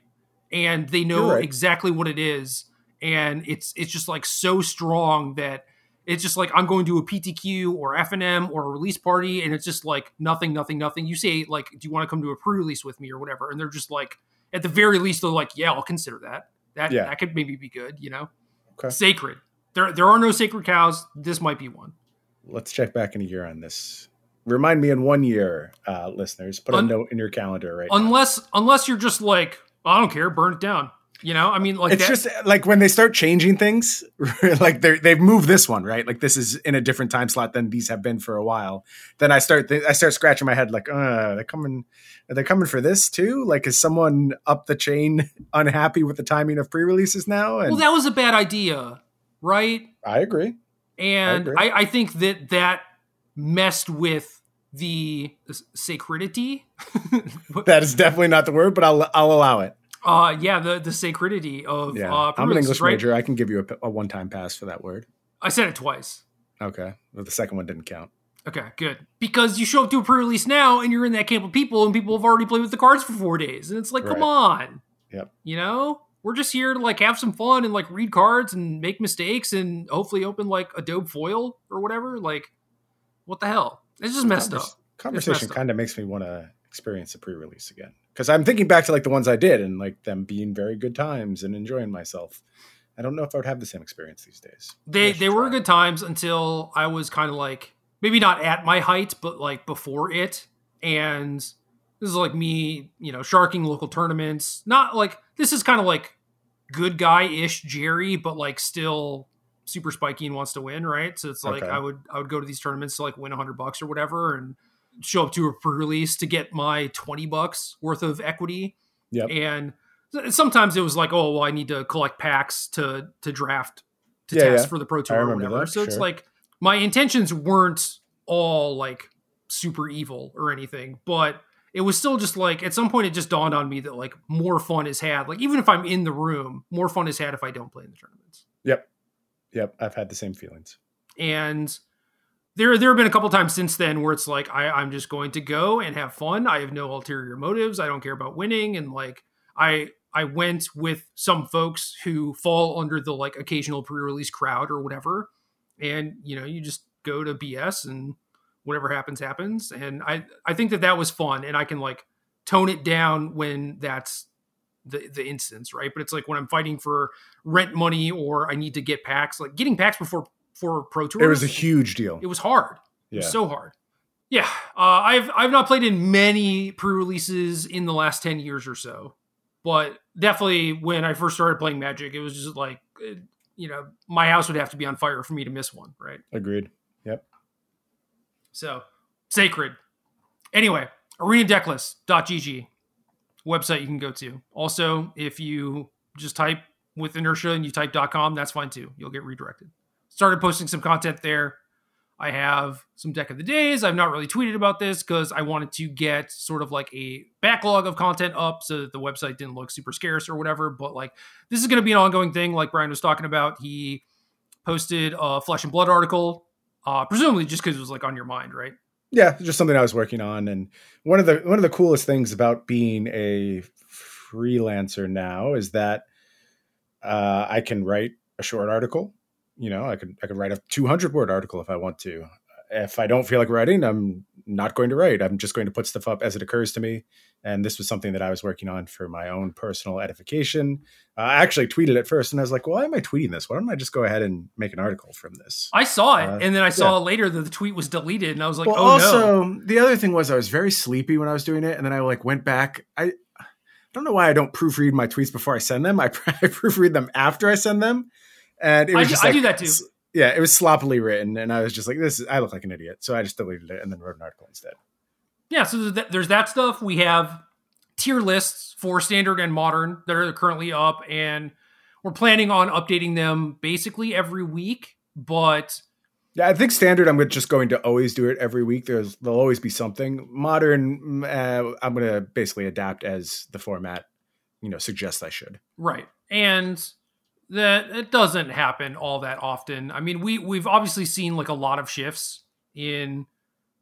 And they know right. exactly what it is, and it's it's just like so strong that it's just like I'm going to a PTQ or FNM or a release party, and it's just like nothing, nothing, nothing. You say like, do you want to come to a pre release with me or whatever? And they're just like, at the very least, they're like, yeah, I'll consider that. That Yeah. that could maybe be good, you know. Okay. Sacred. There there are no sacred cows. This might be one. Let's check back in a year on this. Remind me in one year, uh, listeners. Put a note in your calendar right now. unless unless you're just like I don't care, burn it down. You know, I mean, like it's that- just like when they start changing things, like they they've moved this one right. Like this is in a different time slot than these have been for a while. Then I start th- I start scratching my head like, uh, they're coming. Are they coming for this too? Like, is someone up the chain unhappy with the timing of pre-releases now? And well, that was a bad idea, right? I agree. And agree. I, I, think that that messed with the sacredity. That is definitely not the word, but I'll I'll allow it. Uh, yeah, the the sacredity of Yeah, uh, I'm an English right? major. I can give you a, a one-time pass for that word. I said it twice. Okay, well, the second one didn't count. Okay, good. Because you show up to a pre-release now and you're in that camp of people and people have already played with the cards for four days. And it's like, come on. Yep. You know? We're just here to like have some fun and like read cards and make mistakes and hopefully open like a Adobe foil or whatever. Like, what the hell? It's just messed Convers- up. Conversation kind of makes me want to experience the pre-release again because I'm thinking back to like the ones I did and like them being very good times and enjoying myself. I don't know if I would have the same experience these days. They they were try. good times until I was kind of like maybe not at my height, but like before it. And this is like me, you know, sharking local tournaments. Not like this is kind of like good guy ish Jerry, but like still super spiky and wants to win, right? So it's like Okay. I would I would go to these tournaments to like win a hundred bucks or whatever, and show up to a pre-release to get my twenty bucks worth of equity Yep. and sometimes it was like oh well i need to collect packs to to draft to Yeah, test yeah. for the pro tour or whatever that, so it's like my intentions weren't all like super evil or anything but it was still just like at some point it just dawned on me that like more fun is had like even if i'm in the room more fun is had if i don't play in the tournaments Yep. Yep. I've had the same feelings. and there there have been a couple times since then where it's like I, I'm just going to go and have fun. I have no ulterior motives. I don't care about winning. And like I I went with some folks who fall under the like occasional pre-release crowd or whatever. And you know, you just go to BS and whatever happens happens. And I I think that that was fun. And I can like tone it down when that's the the instance, right? But it's like when I'm fighting for rent money or I need to get packs, like getting packs before for pro Tour. It was a huge deal. It was hard. It was so hard. Yeah, uh, I've I've not played in many pre-releases in the last ten years or so, but definitely when I first started playing Magic, it was just like, you know, my house would have to be on fire for me to miss one, right? Agreed. Yep. So sacred. Anyway, arenadecklist.gg website you can go to. Also, if you just type with inertia and you type .com, that's fine too. You'll get redirected. Started posting some content there. I have some deck of the days. I've not really tweeted about this because I wanted to get sort of like a backlog of content up so that the website didn't look super scarce or whatever. But like this is going to be an ongoing thing, like Brian was talking about. He posted a Flesh and Blood article, uh, presumably just because it was like on your mind, right? Yeah, just something I was working on, and one of the one of the coolest things about being a freelancer now is that uh, I can write a short article. You know, I could I could write a 200 word article if I want to, if I don't feel like writing, I'm not going to write. I'm just going to put stuff up as it occurs to me. And this was something that I was working on for my own personal edification. Uh, I actually tweeted it first, and I was like, Well, "Why am I tweeting this? Why don't I just go ahead and make an article from this?" I saw it, uh, and then I saw yeah. later that the tweet was deleted, and I was like, well, "Oh also, no!" The other thing was I was very sleepy when I was doing it, and then I like went back. I I don't know why I don't proofread my tweets before I send them. I, I proofread them after I send them, and it was I, just I like, do that too yeah, it was sloppily written, and I was just like, "This, is, I look like an idiot," so I just deleted it and then wrote an article instead. Yeah, so there's that stuff. We have tier lists for standard and modern that are currently up, and we're planning on updating them basically every week. But yeah, I think standard. I'm just going to always do it every week. There's there'll always be something modern. Uh, I'm going to basically adapt as the format, you know, suggests I should. Right, and that it doesn't happen all that often. I mean, we we've obviously seen like a lot of shifts in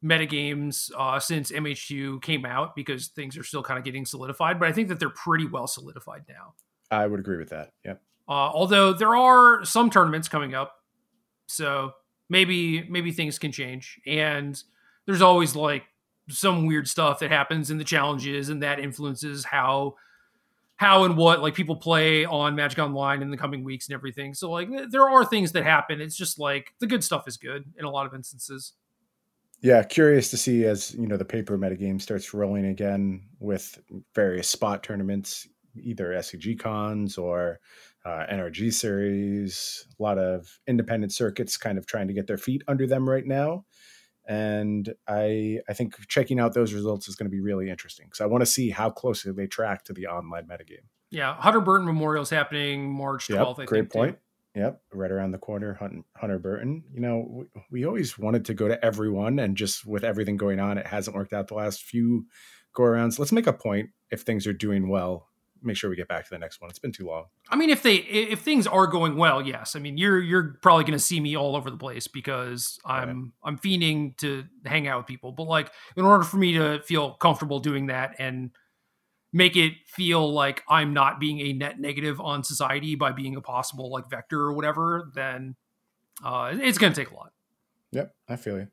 metagames uh, since MH2 came out because things are still kind of getting solidified, but I think that they're pretty well solidified now. I would agree with that. Yep. Uh, although there are some tournaments coming up, so maybe maybe things can change. And there's always like some weird stuff that happens in the challenges, and that influences how how and what like people play on Magic Online in the coming weeks and everything. So like there are things that happen. It's just like the good stuff is good in a lot of instances. Yeah, curious to see as you know the paper metagame starts rolling again with various spot tournaments, either SCG cons or uh, NRG series. A lot of independent circuits kind of trying to get their feet under them right now and I I think checking out those results is going to be really interesting because I want to see how closely they track to the online metagame. Yeah, Hunter Burton Memorial is happening March twelfth. Yep, great point. Too. Yep, right around the corner, Hunter Burton. You know, we, we always wanted to go to everyone, and just with everything going on, it hasn't worked out the last few go arounds. Let's make a point if things are doing well make sure we get back to the next one. It's been too long. I mean, if they if things are going well, yes. I mean, you're you're probably going to see me all over the place because I'm right. I'm fiending to hang out with people. But like, in order for me to feel comfortable doing that and make it feel like I'm not being a net negative on society by being a possible like vector or whatever, then uh, it's going to take a lot. Yep, I feel you.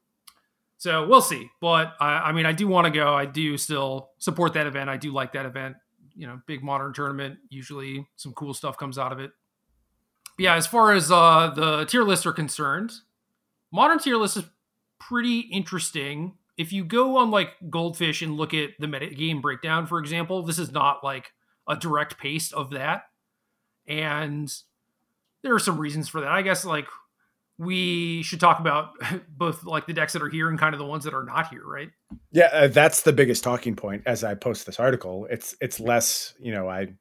So we'll see. But I, I mean, I do want to go. I do still support that event. I do like that event you know big modern tournament. Usually some cool stuff comes out of it. But yeah, as far as uh, the tier lists are concerned, modern tier list is pretty interesting. If you go on like Goldfish and look at the meta game breakdown, for example, this is not like a direct paste of that, and there are some reasons for that. I guess like we should talk about both like the decks that are here and kind of the ones that are not here, right? Yeah, uh, that's the biggest talking point as I post this article. It's it's less, you know, I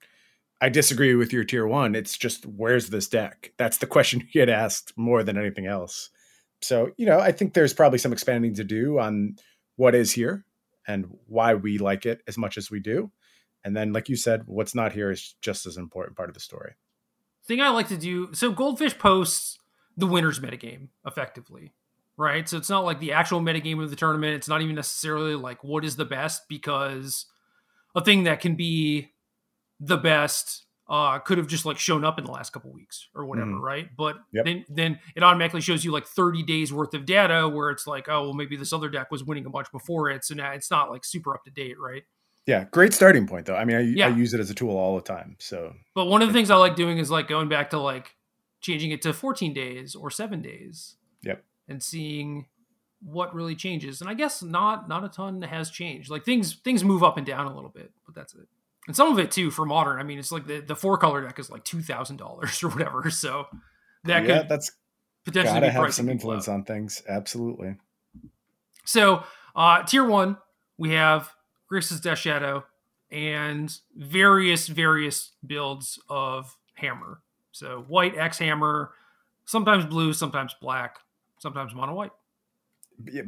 I disagree with your tier 1. It's just where's this deck? That's the question you get asked more than anything else. So, you know, I think there's probably some expanding to do on what is here and why we like it as much as we do. And then like you said, what's not here is just as important part of the story. Thing I like to do, so Goldfish posts the winner's metagame effectively, right? So it's not like the actual metagame of the tournament. It's not even necessarily like what is the best because a thing that can be the best uh, could have just like shown up in the last couple weeks or whatever, mm. right? But yep. then then it automatically shows you like 30 days worth of data where it's like, oh, well, maybe this other deck was winning a bunch before it, so now it's not like super up to date, right? Yeah, great starting point though. I mean, I, yeah. I use it as a tool all the time. So, but one of the things I like doing is like going back to like changing it to 14 days or seven days. Yep. And seeing what really changes. And I guess not not a ton has changed. Like things things move up and down a little bit, but that's it. And some of it too for modern. I mean, it's like the, the four color deck is like two thousand dollars or whatever. So that yeah, could that's potentially gotta have some influence on things. Absolutely. So uh tier one, we have Grixis Death Shadow and various various builds of hammer. So white X hammer, sometimes blue, sometimes black, sometimes mono white.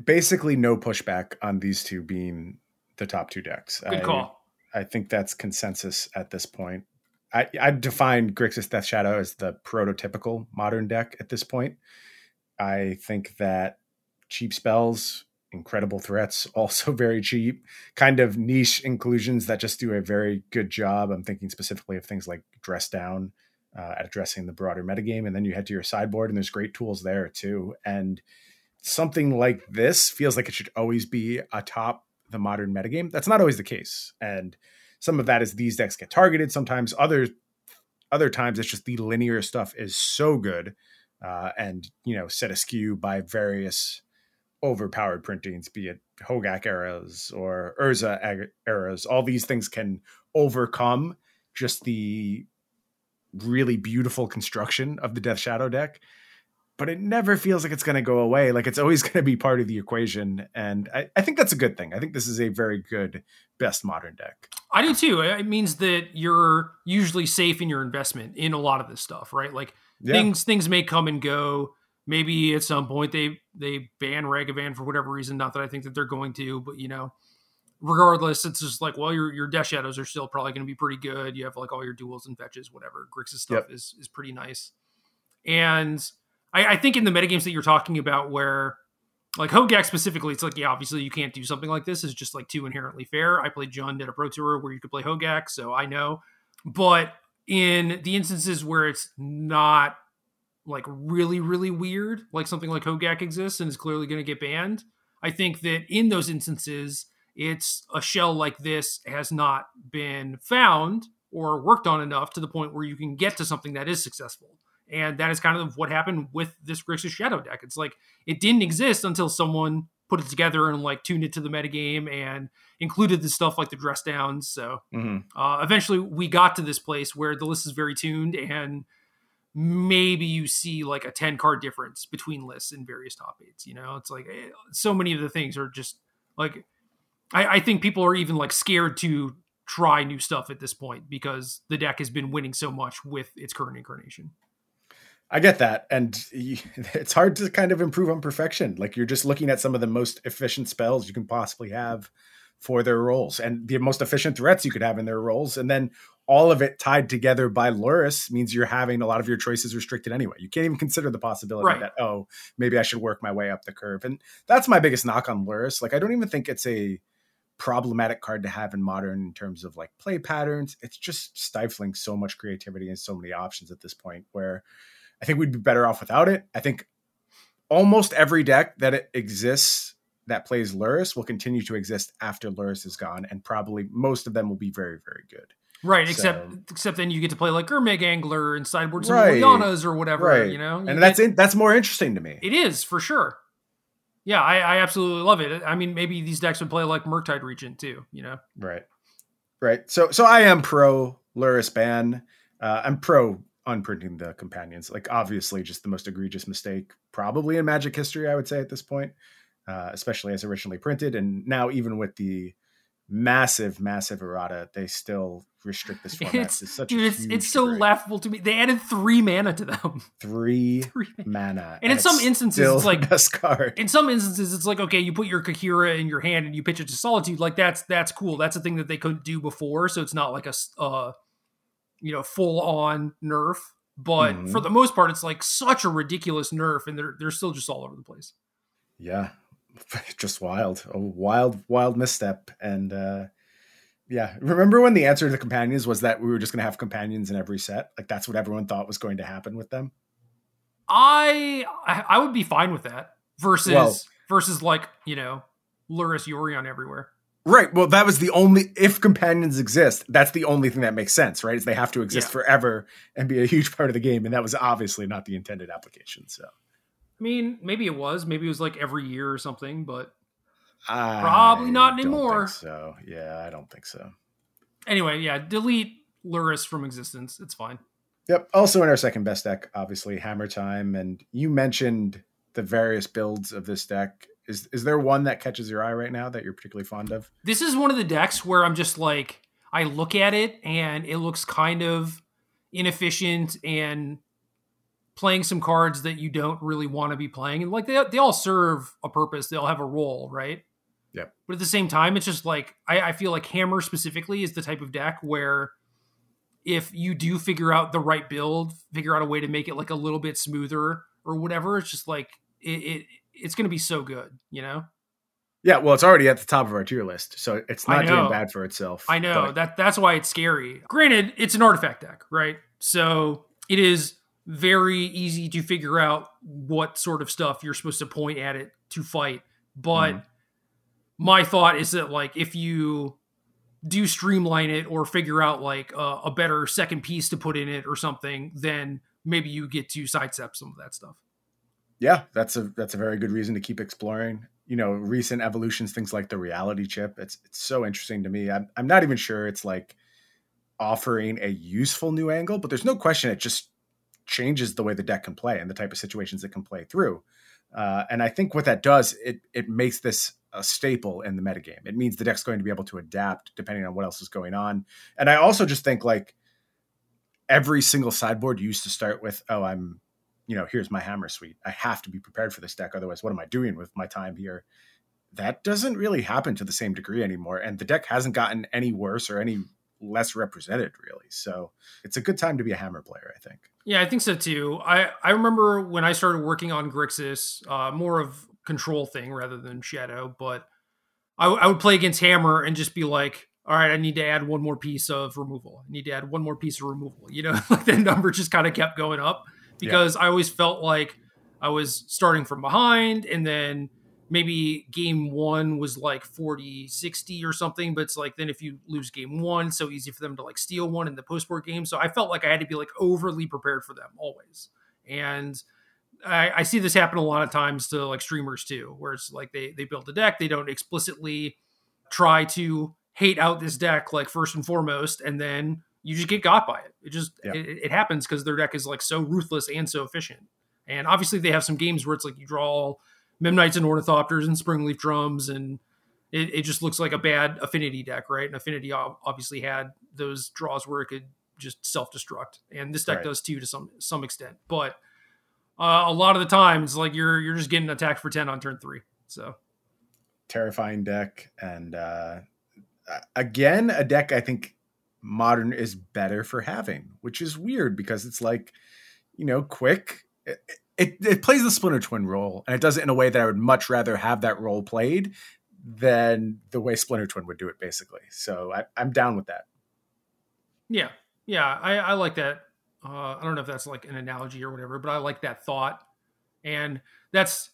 Basically, no pushback on these two being the top two decks. Good call. I, I think that's consensus at this point. I, I define Grixis Death Shadow as the prototypical modern deck at this point. I think that cheap spells, incredible threats, also very cheap, kind of niche inclusions that just do a very good job. I'm thinking specifically of things like Dress Down, uh, at addressing the broader metagame. And then you head to your sideboard, and there's great tools there too. And something like this feels like it should always be atop the modern metagame. That's not always the case. And some of that is these decks get targeted. Sometimes other other times it's just the linear stuff is so good uh, and you know set askew by various overpowered printings, be it Hogaak eras or Urza eras. All these things can overcome just the really beautiful construction of the Death Shadow deck but it never feels like it's going to go away. Like it's always going to be part of the equation. And I, I, think that's a good thing. I think this is a very good best modern deck. I do too. It means that you're usually safe in your investment in a lot of this stuff, right? Like yeah. things things may come and go. Maybe at some point they they ban Ragavan for whatever reason. Not that I think that they're going to, but you know, regardless, it's just like, well, your your Death Shadows are still probably going to be pretty good. You have like all your duels and fetches, whatever. Grixis stuff yep. is is pretty nice. And I, I think in the metagames that you're talking about, where like Hogaak specifically, it's like, yeah, obviously you can't do something like this. It's just like too inherently fair. I played Jund at a pro tour where you could play Hogaak, so I know. But in the instances where it's not like really, really weird, like something like Hogaak exists and is clearly going to get banned, I think that in those instances, it's a shell like this has not been found or worked on enough to the point where you can get to something that is successful. And that is kind of what happened with this Grixis Shadow deck. It's like it didn't exist until someone put it together and like tuned it to the metagame and included the stuff like the dress downs. So mm-hmm. uh, eventually we got to this place where the list is very tuned and maybe you see like a 10 card difference between lists in various top eights. You know, it's like eh, so many of the things are just like, I, I think people are even like scared to try new stuff at this point because the deck has been winning so much with its current incarnation. I get that. And it's hard to kind of improve on perfection. Like you're just looking at some of the most efficient spells you can possibly have for their roles and the most efficient threats you could have in their roles. And then all of it tied together by Lurrus means you're having a lot of your choices restricted anyway. You can't even consider the possibility right. that, oh, maybe I should work my way up the curve. And that's my biggest knock on Lurrus. Like, I don't even think it's a problematic card to have in modern in terms of like play patterns. It's just stifling so much creativity and so many options at this point where I think we'd be better off without it. I think almost every deck that it exists that plays Lurrus will continue to exist after Lurrus is gone, and probably most of them will be very, very good. Right, so, except except then you get to play like Gurmag Angler and sideboards right, and or whatever, right. you know. You and that's in, that's more interesting to me. It is for sure. Yeah, I, I absolutely love it. I mean, maybe these decks would play like Murktide Regent too, you know. Right, right. So so I am pro Lurrus ban. Uh, I'm pro unprinting the companions. Like obviously, just the most egregious mistake probably in Magic history. I would say at this point, uh, especially as originally printed, and now even with the massive, massive errata, they still restrict this format. It's, it's such dude, it's, it's so laughable to me. They added three mana to them. Three, three mana, and, and in some instances, it's like best card. In some instances, it's like okay, you put your Kaheera in your hand and you pitch it to Solitude. Like that's that's cool. That's a thing that they couldn't do before, so it's not like a. Uh, you know, full on nerf. But mm-hmm. for the most part, it's like such a ridiculous nerf, and they're they're still just all over the place. Yeah, just wild, a wild, wild misstep, and uh, yeah. Remember when the answer to the companions was that we were just going to have companions in every set? Like that's what everyone thought was going to happen with them. I I would be fine with that versus well, versus like you know Lurrus Yorion everywhere. Right. Well, that was the only if companions exist, that's the only thing that makes sense, right? Is they have to exist yeah. forever and be a huge part of the game, and that was obviously not the intended application. So, I mean, maybe it was, maybe it was like every year or something, but I probably not anymore. so, yeah, I don't think so. Anyway, yeah, delete Lurrus from existence. It's fine. Yep. Also, in our second best deck, obviously Hammer Time, and you mentioned the various builds of this deck is is there one that catches your eye right now that you're particularly fond of? This is one of the decks where I'm just like I look at it and it looks kind of inefficient and playing some cards that you don't really want to be playing and like they they all serve a purpose. They'll have a role, right? Yeah. But at the same time, it's just like I, I feel like Hammer specifically is the type of deck where if you do figure out the right build, figure out a way to make it like a little bit smoother or whatever, it's just like it, it it's going to be so good, you know? Yeah, well, it's already at the top of our tier list, so it's not doing bad for itself. I know but... that that's why it's scary. Granted, it's an artifact deck, right? So it is very easy to figure out what sort of stuff you're supposed to point at it to fight. But mm. my thought is that like if you do streamline it or figure out like a, a better second piece to put in it or something, then maybe you get to sidestep some of that stuff. Yeah, that's a that's a very good reason to keep exploring. You know, recent evolutions, things like the reality chip. It's it's so interesting to me. I'm I'm not even sure it's like offering a useful new angle, but there's no question it just changes the way the deck can play and the type of situations it can play through. Uh, and I think what that does, it it makes this a staple in the metagame. It means the deck's going to be able to adapt depending on what else is going on. And I also just think like every single sideboard used to start with, oh, I'm, you know, here's my hammer suite. I have to be prepared for this deck. Otherwise, what am I doing with my time here? That doesn't really happen to the same degree anymore. And the deck hasn't gotten any worse or any less represented really. So it's a good time to be a hammer player, I think. Yeah, I think so too. I, I remember when I started working on Grixis, uh, more of control thing rather than shadow, but I, I would play against hammer and just be like, all right, I need to add one more piece of removal. I need to add one more piece of removal. You know, like the number just kind of kept going up because yeah. I always felt like I was starting from behind and then maybe game one was like 40 60 or something but it's like then if you lose game one so easy for them to like steal one in the post board game. So i felt like i had to be like overly prepared for them always. And I, I see this happen a lot of times to like streamers too where it's like they they build a deck they don't explicitly try to hate out this deck like first and foremost and then you just get got by it. It just yeah. it, it happens because their deck is like so ruthless and so efficient. And obviously they have some games where it's like you draw Memnites and Ornithopters and Springleaf Drums, and it, it, just looks like a bad Affinity deck, right? And Affinity obviously had those draws where it could just self destruct, and this deck right. does too to some some extent. But uh, a lot of the time, it's like you're you're just getting attacked for ten on turn three. So terrifying deck, and uh, again, a deck I think modern is better for having, which is weird because it's like you know quick. It, it, it plays the Splinter Twin role, and it does it in a way that I would much rather have that role played than the way Splinter Twin would do it, basically. So I, am down with that. Yeah, yeah, I, I like that. Uh, I don't know if that's like an analogy or whatever, but I like that thought, and that's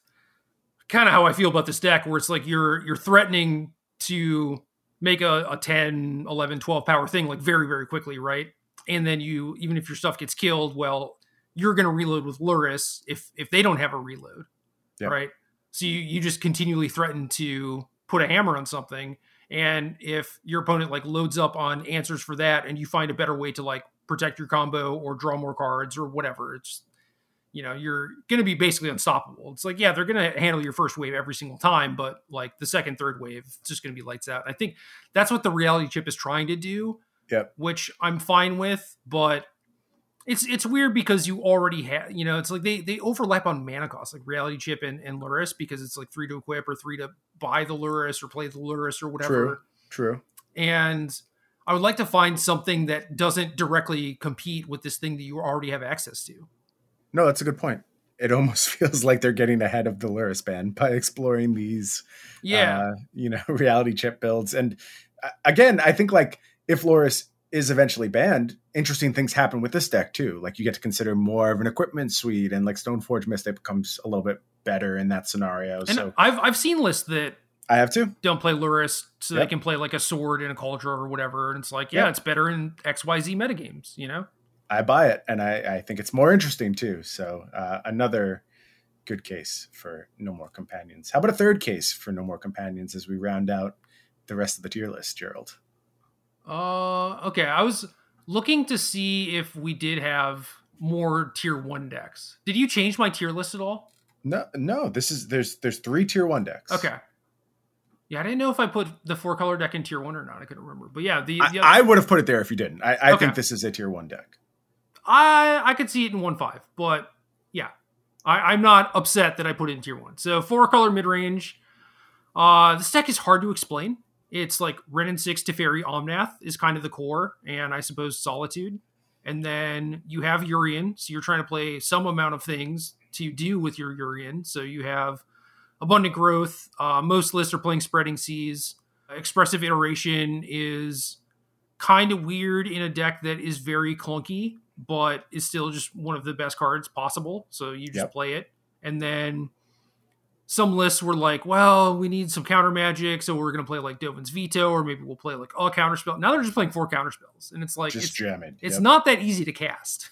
kind of how I feel about this deck, where it's like you're you're threatening to make a, a 10 11 12 power thing like very very quickly right and then you even if your stuff gets killed well you're going to reload with Lurrus if if they don't have a reload, yep. right? So you you just continually threaten to put a hammer on something, and if your opponent like loads up on answers for that, and you find a better way to like protect your combo or draw more cards or whatever, it's you know you're going to be basically unstoppable. It's like yeah, they're going to handle your first wave every single time, but like the second, third wave, it's just going to be lights out. I think that's what the reality chip is trying to do. Yep. Which I'm fine with, but it's it's weird because you already have you know it's like they they overlap on mana cost like reality chip and, and Lurrus because it's like three to equip or three to buy the Lurrus or play the Lurrus or whatever. True. True. And I would like to find something that doesn't directly compete with this thing that you already have access to. No, that's a good point. It almost feels like they're getting ahead of the Lurrus band by exploring these, yeah, uh, you know, reality chip builds. And uh, again, I think like if Lurrus is eventually banned, interesting things happen with this deck too. Like you get to consider more of an equipment suite, and like Stoneforge Mystic becomes a little bit better in that scenario. And so I've I've seen lists that I have too. Don't play Lurrus, so yep. they can play like a sword and a cauldron or whatever. And it's like, yeah, yep. it's better in X Y Z metagames, you know. I buy it, and I, I think it's more interesting too. So uh, another good case for No More Companions. How about a third case for No More Companions as we round out the rest of the tier list, Gerald? Uh, okay. I was looking to see if we did have more tier one decks. Did you change my tier list at all? No, no. This is there's there's three tier one decks. Okay. Yeah, I didn't know if I put the four color deck in tier one or not. I couldn't remember. But yeah, the, the I, I, would have put it there if you didn't. I, I okay. think this is a tier one deck. I I could see it in one five, but yeah, I, I'm not upset that I put it in tier one. So four color mid range. Uh, this deck is hard to explain it's like Wrenn and Six Teferi Omnath is kind of the core, and I suppose Solitude. And then you have Yorion, so you're trying to play some amount of things to do with your Yorion. So you have Abundant Growth. Uh, most lists are playing Spreading Seas. Expressive Iteration is kind of weird in a deck that is very clunky but is still just one of the best cards possible. So you just Yep. play it. And then some lists were like, well, we need some counter magic, so we're gonna play like Dovin's Veto, or maybe we'll play like a counter spell. Now they're just playing four counter spells, and it's like Just it's, jamming. it's Yep. not that easy to cast.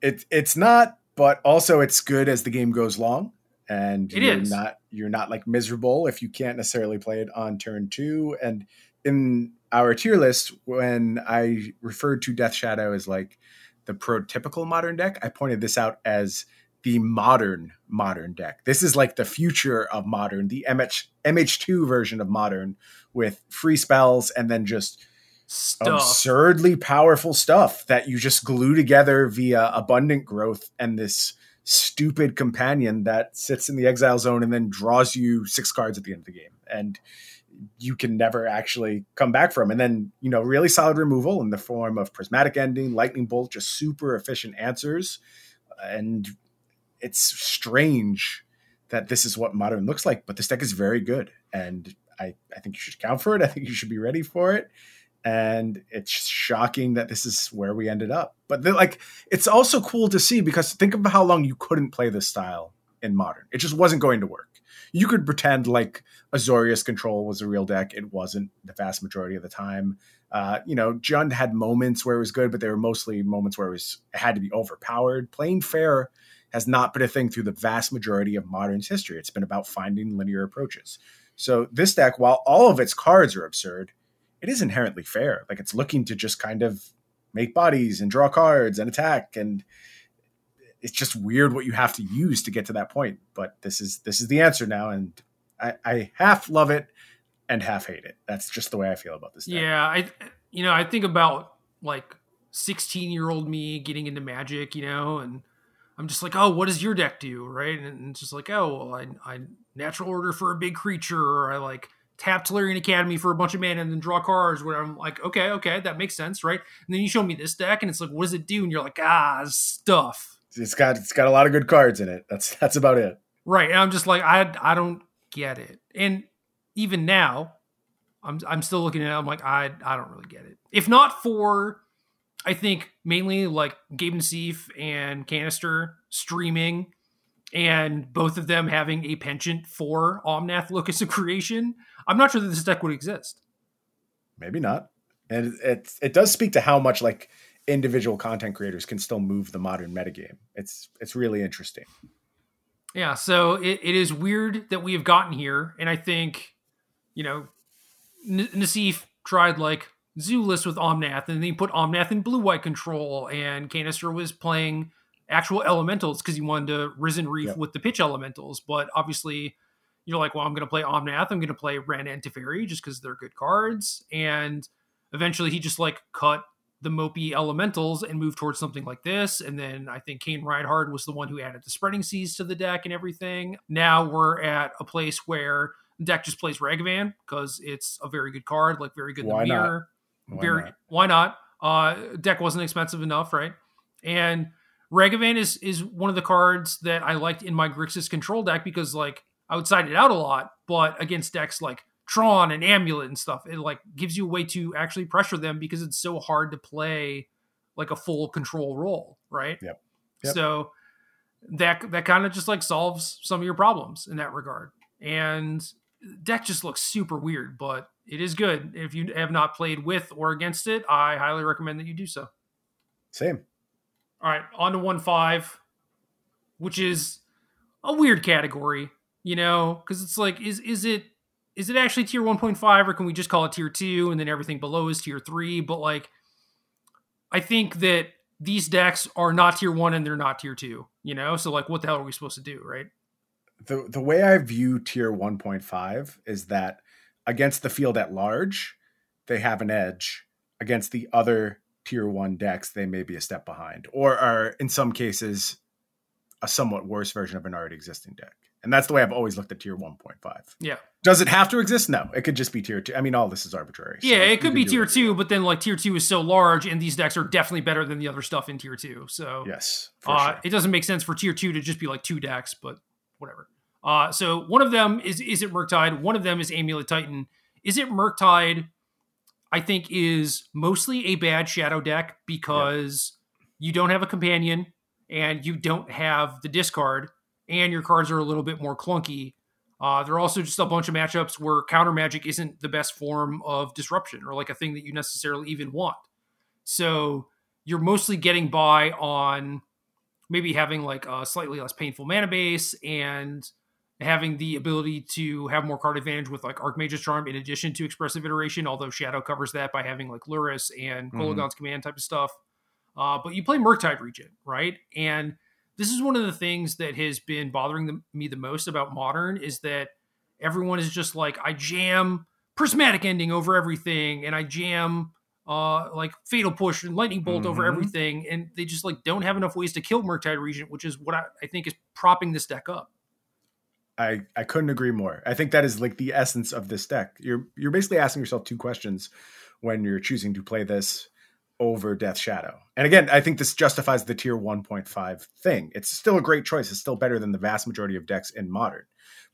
it, it's not, but also it's good as the game goes long. And It you're is. not you're not like miserable if you can't necessarily play it on turn two. And in our tier list, when I referred to Death Shadow as like the prototypical modern deck, I pointed this out as the modern modern deck. This is like the future of modern, the MH MH2 version of modern with free spells and then just Stuff. absurdly powerful stuff that you just glue together via abundant growth and this stupid companion that sits in the exile zone and then draws you six cards at the end of the game and you can never actually come back from and then you know really solid removal in the form of prismatic ending lightning bolt just super efficient answers and it's strange that this is what modern looks like but this deck is very good and I, I think you should account for it i think you should be ready for it and it's shocking that this is where we ended up. But like, it's also cool to see because think of how long you couldn't play this style in modern. It just wasn't going to work. You could pretend like Azorius Control was a real deck. It wasn't the vast majority of the time. Uh, you know, Jund had moments where it was good, but they were mostly moments where it was it had to be overpowered. Playing fair has not been a thing through the vast majority of modern's history. It's been about finding linear approaches. So this deck, while all of its cards are absurd, it is inherently fair. Like it's looking to just kind of make bodies and draw cards and attack and it's just weird what you have to use to get to that point. But this is this is the answer now, and I, I half love it and half hate it. That's just the way I feel about this. Deck. Yeah, I you know I think about like 16 year old me getting into Magic, you know, and I'm just like, oh, what does your deck do, right? And it's just like, oh, well, I, I natural order for a big creature, or I like tap Tolarian Academy for a bunch of mana and then draw cards. Where I'm like, okay, okay, that makes sense, right? And then you show me this deck, and it's like, what does it do? And you're like, ah, stuff, It's got it's got a lot of good cards in it. That's that's about it. right? And I'm just like, I I don't get it. And even now, I'm I'm still looking at it. I'm like, I I don't really get it. If not for, I think mainly like Gabe Nassif and Kanister streaming, and both of them having a penchant for Omnath Locus of Creation, I'm not sure that this deck would exist. Maybe not. And it it, it does speak to how much like individual content creators can still move the modern metagame. It's it's really interesting. Yeah, so it, it is weird that we have gotten here, and I think, you know, N- Nassif tried like Zulus with Omnath, and then he put Omnath in blue white control, and Kanister was playing actual elementals because he wanted to Risen Reef Yep. with the pitch elementals. But obviously, you're like, well, I'm going to play Omnath, I'm going to play Wrenn and Teferi just because they're good cards, and eventually he just like cut the mopey elementals and moved towards something like this. And then I think Kane Reinhardt was the one who added the spreading seas to the deck and everything. Now we're at a place where the deck just plays Ragavan because it's a very good card, like very good in the not? Why very not? why not? Uh deck wasn't expensive enough, right? And Ragavan is is one of the cards that I liked in my Grixis control deck because like I would side it out a lot, but against decks like Tron and Amulet and stuff, it like gives you a way to actually pressure them because it's so hard to play like a full control role, right? Yep. Yep. So that that kind of just like solves some of your problems in that regard. And deck just looks super weird, but it is good. If you have not played with or against it, I highly recommend that you do so. Same. All right, on to one five, which is a weird category, you know, because it's like, is is it is it actually tier one point five, or can we just call it tier two, and then everything below is tier three? But like, I think that these decks are not tier one and they're not tier two, you know. So like, what the hell are we supposed to do, right? the the way I view tier 1.5 is that against the field at large, they have an edge. Against the other tier 1 decks, they may be a step behind or are in some cases a somewhat worse version of an already existing deck. And that's the way I've always looked at tier 1.5. Yeah, Does it have to exist? No. It could just be tier 2. I mean, all this is arbitrary. yeah, you it could be tier whatever two, but then like tier two is so large, and these decks are definitely better than the other stuff in tier two. So Yes. Uh, sure. It doesn't make sense for tier two to just be like two decks, but whatever. Uh, so one of them is is it Murktide? One of them is Amulet Titan. Is it Murktide? I think is mostly a bad shadow deck because you don't have a companion and you don't have the discard, and your cards are a little bit more clunky. Uh, there are also just a bunch of matchups where counter magic isn't the best form of disruption or like a thing that you necessarily even want. So you're mostly getting by on maybe having like a slightly less painful mana base and having the ability to have more card advantage with like Archmage's Charm in addition to Expressive Iteration, although Shadow covers that by having like Lurrus and mm-hmm. Command type of stuff. Uh, but you play Murktide Regent, right? And this is one of the things that has been bothering the, me the most about Modern is that everyone is just like, I jam Prismatic Ending over everything, and I jam uh, like Fatal Push and Lightning Bolt mm-hmm. over everything, and they just like don't have enough ways to kill Murktide Regent, which is what I, I think is propping this deck up. I, I couldn't agree more. I think that is like the essence of this deck. You're you're basically asking yourself two questions when you're choosing to play this over Death Shadow. And again, I think this justifies the tier 1.5 thing. It's still a great choice. It's still better than the vast majority of decks in modern.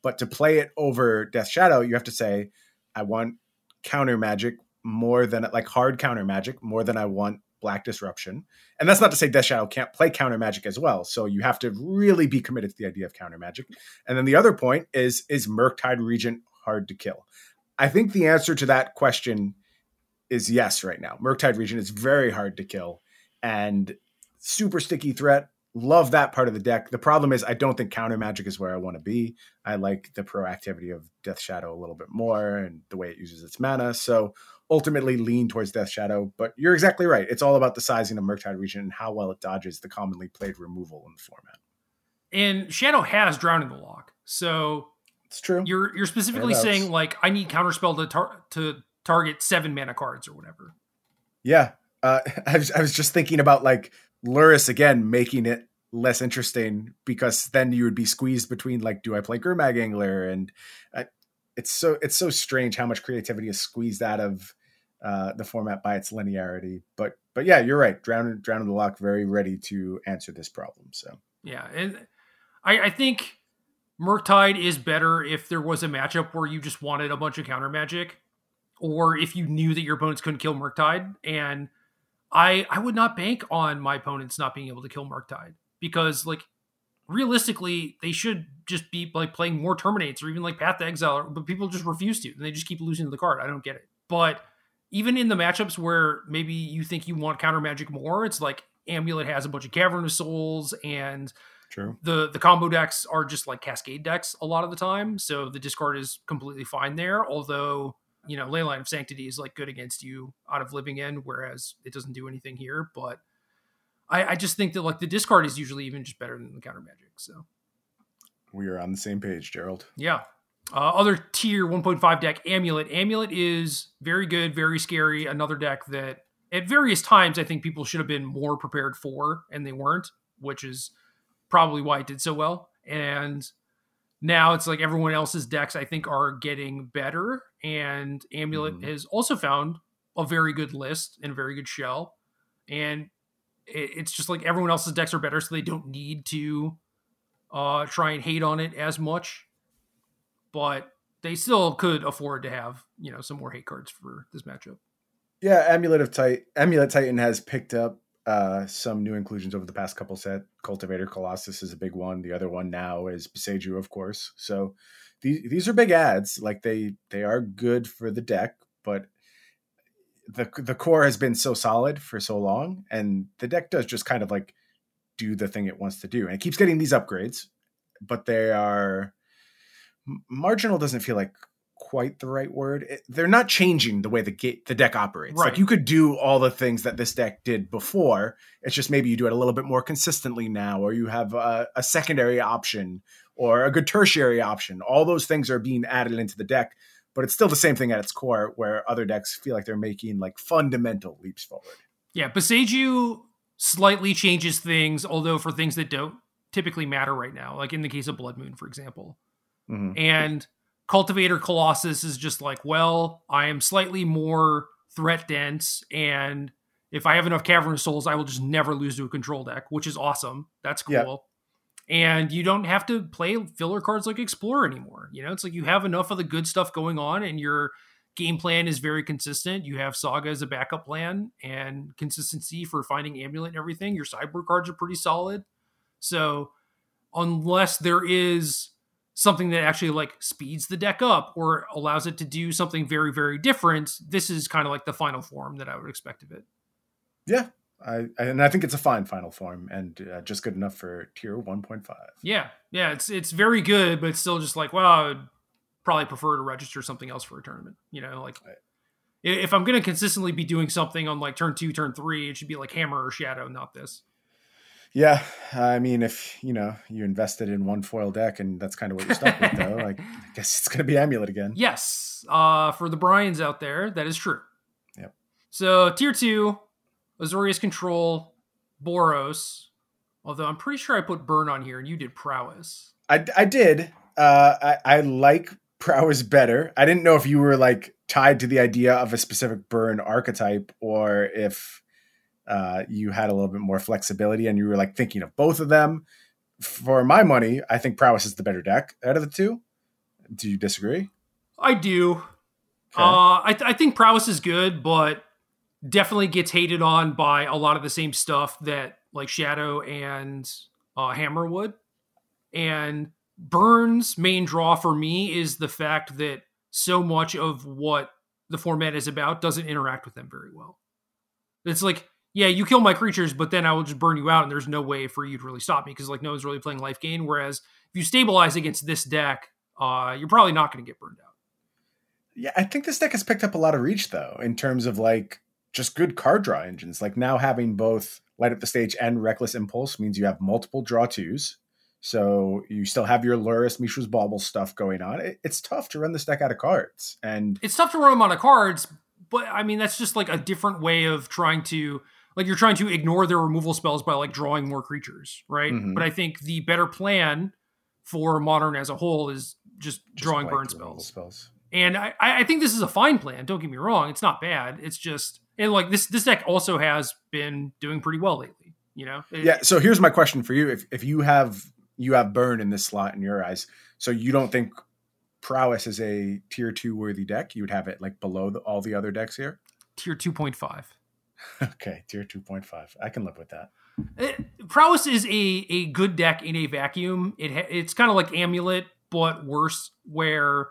But to play it over Death Shadow, you have to say, I want counter magic more than like hard counter magic more than I want black disruption. And that's not to say Death Shadow can't play counter magic as well. So you have to really be committed to the idea of counter magic. And then the other point is is Murktide Regent hard to kill? I think the answer to that question is yes right now. Murktide Regent is very hard to kill and super sticky threat. Love that part of the deck. The problem is I don't think counter magic is where I want to be. I like the proactivity of Death Shadow a little bit more and the way it uses its mana. So ultimately lean towards Death Shadow. But you're exactly right. It's all about the sizing of Murktide Regent and how well it dodges the commonly played removal in the format. And Shadow has Drown in the Loch, So it's true. You're you're specifically saying like I need counterspell to tar- to target seven mana cards or whatever. Yeah, uh, I was I was just thinking about like Lurrus again making it less interesting because then you would be squeezed between like do I play Gurmag Angler and uh, it's so it's so strange how much creativity is squeezed out of uh, the format by its linearity. But but yeah, you're right. Drown Drown in the Loch very ready to answer this problem. So yeah, and I, I think Murktide is better if there was a matchup where you just wanted a bunch of counter magic, or if you knew that your opponents couldn't kill Murktide. And I I would not bank on my opponents not being able to kill Murktide because like realistically they should just be like playing more terminates or even like path to exile but people just refuse to and they just keep losing the card i don't get it but even in the matchups where maybe you think you want counter magic more, it's like Amulet has a bunch of Cavern of Souls and True. The the combo decks are just like cascade decks a lot of the time, so the discard is completely fine there. Although you know, Leyline of Sanctity is like good against you out of Living End, whereas it doesn't do anything here. But I, I just think that like the discard is usually even just better than the counter magic. So we are on the same page, Gerald. Yeah. Uh, other tier 1.5 deck, Amulet. Amulet is very good, very scary. Another deck that at various times I think people should have been more prepared for, and they weren't, which is probably why it did so well. And now it's like everyone else's decks, I think, are getting better. And Amulet mm. has also found a very good list and a very good shell. And it's just like everyone else's decks are better, so they don't need to uh, try and hate on it as much but they still could afford to have you know some more hate cards for this matchup. Yeah, Amulet of Titan, Amulet Titan has picked up uh, some new inclusions over the past couple set. Cultivator Colossus is a big one. The other one now is Boseiju, of course. So these these are big ads. Like they they are good for the deck, but the the core has been so solid for so long, and the deck does just kind of like do the thing it wants to do, and it keeps getting these upgrades, but they are marginal doesn't feel like quite the right word. It, they're not changing the way the gate the deck operates. Right. Like you could do all the things that this deck did before. It's just maybe you do it a little bit more consistently now, or you have a, a secondary option or a good tertiary option. All those things are being added into the deck, but it's still the same thing at its core. Where other decks feel like they're making like fundamental leaps forward. Yeah, Boseiju slightly changes things, although for things that don't typically matter right now, like in the case of Blood Moon, for example. Mm-hmm. And Cultivator Colossus is just like, well, I am slightly more threat dense, and if I have enough Cavern Souls, I will just never lose to a control deck, which is awesome. That's cool. Yeah. And you don't have to play filler cards like Explorer anymore. You know, it's like you have enough of the good stuff going on, and you're game plan is very consistent. You have Saga as a backup plan and consistency for finding Amulet and everything. Your sideboard cards are pretty solid. So unless there is something that actually like speeds the deck up or allows it to do something very very different, this is kind of like the final form that I would expect of it. Yeah, I, and I think it's a fine final form and uh, just good enough for tier 1.5. Yeah, yeah, it's it's very good, but it's still just like, well, I would probably prefer to register something else for a tournament. You know, like right. if I'm going to consistently be doing something on like turn two, turn three, it should be like hammer or shadow, not this. Yeah, I mean, if you know you invested in one foil deck and that's kind of what you're stuck with, though, like I guess it's going to be amulet again. Yes, uh, for the Brian's out there, that is true. Yep. So tier two, Azorius Control, Boros. Although I'm pretty sure I put Burn on here and you did Prowess. I, I did. Uh, I, I like Prowess better. I didn't know if you were like tied to the idea of a specific Burn archetype or if uh, you had a little bit more flexibility and you were like thinking of both of them. For my money, I think Prowess is the better deck out of the two. Do you disagree? I do. Okay. Uh, I, th- I think Prowess is good, but definitely gets hated on by a lot of the same stuff that like Shadow and uh, Hammer would. And Burn's main draw for me is the fact that so much of what the format is about doesn't interact with them very well. It's like, yeah, you kill my creatures, but then I will just burn you out, and there's no way for you to really stop me because like no one's really playing life gain. Whereas if you stabilize against this deck, uh, you're probably not going to get burned out. Yeah, I think this deck has picked up a lot of reach though, in terms of like just good card draw engines. Like now having both Light Up the Stage and Reckless Impulse means you have multiple draw twos. So you still have your Lurrus, Mishra's Bauble stuff going on. It, it's tough to run this deck out of cards. And it's tough to run them out of cards, but I mean that's just like a different way of trying to like you're trying to ignore their removal spells by like drawing more creatures, right? Mm-hmm. But I think the better plan for modern as a whole is just, just drawing burn spells. spells. And I, I think this is a fine plan. Don't get me wrong; it's not bad. It's just and like this this deck also has been doing pretty well lately. You know. It, yeah. So here's my question for you: If if you have you have burn in this slot in your eyes, so you don't think prowess is a tier two worthy deck? You would have it like below the, all the other decks here. Tier two point five. okay, tier two point five. I can live with that. It, eh, prowess is a a good deck in a vacuum. It it's kind of like amulet, but worse, where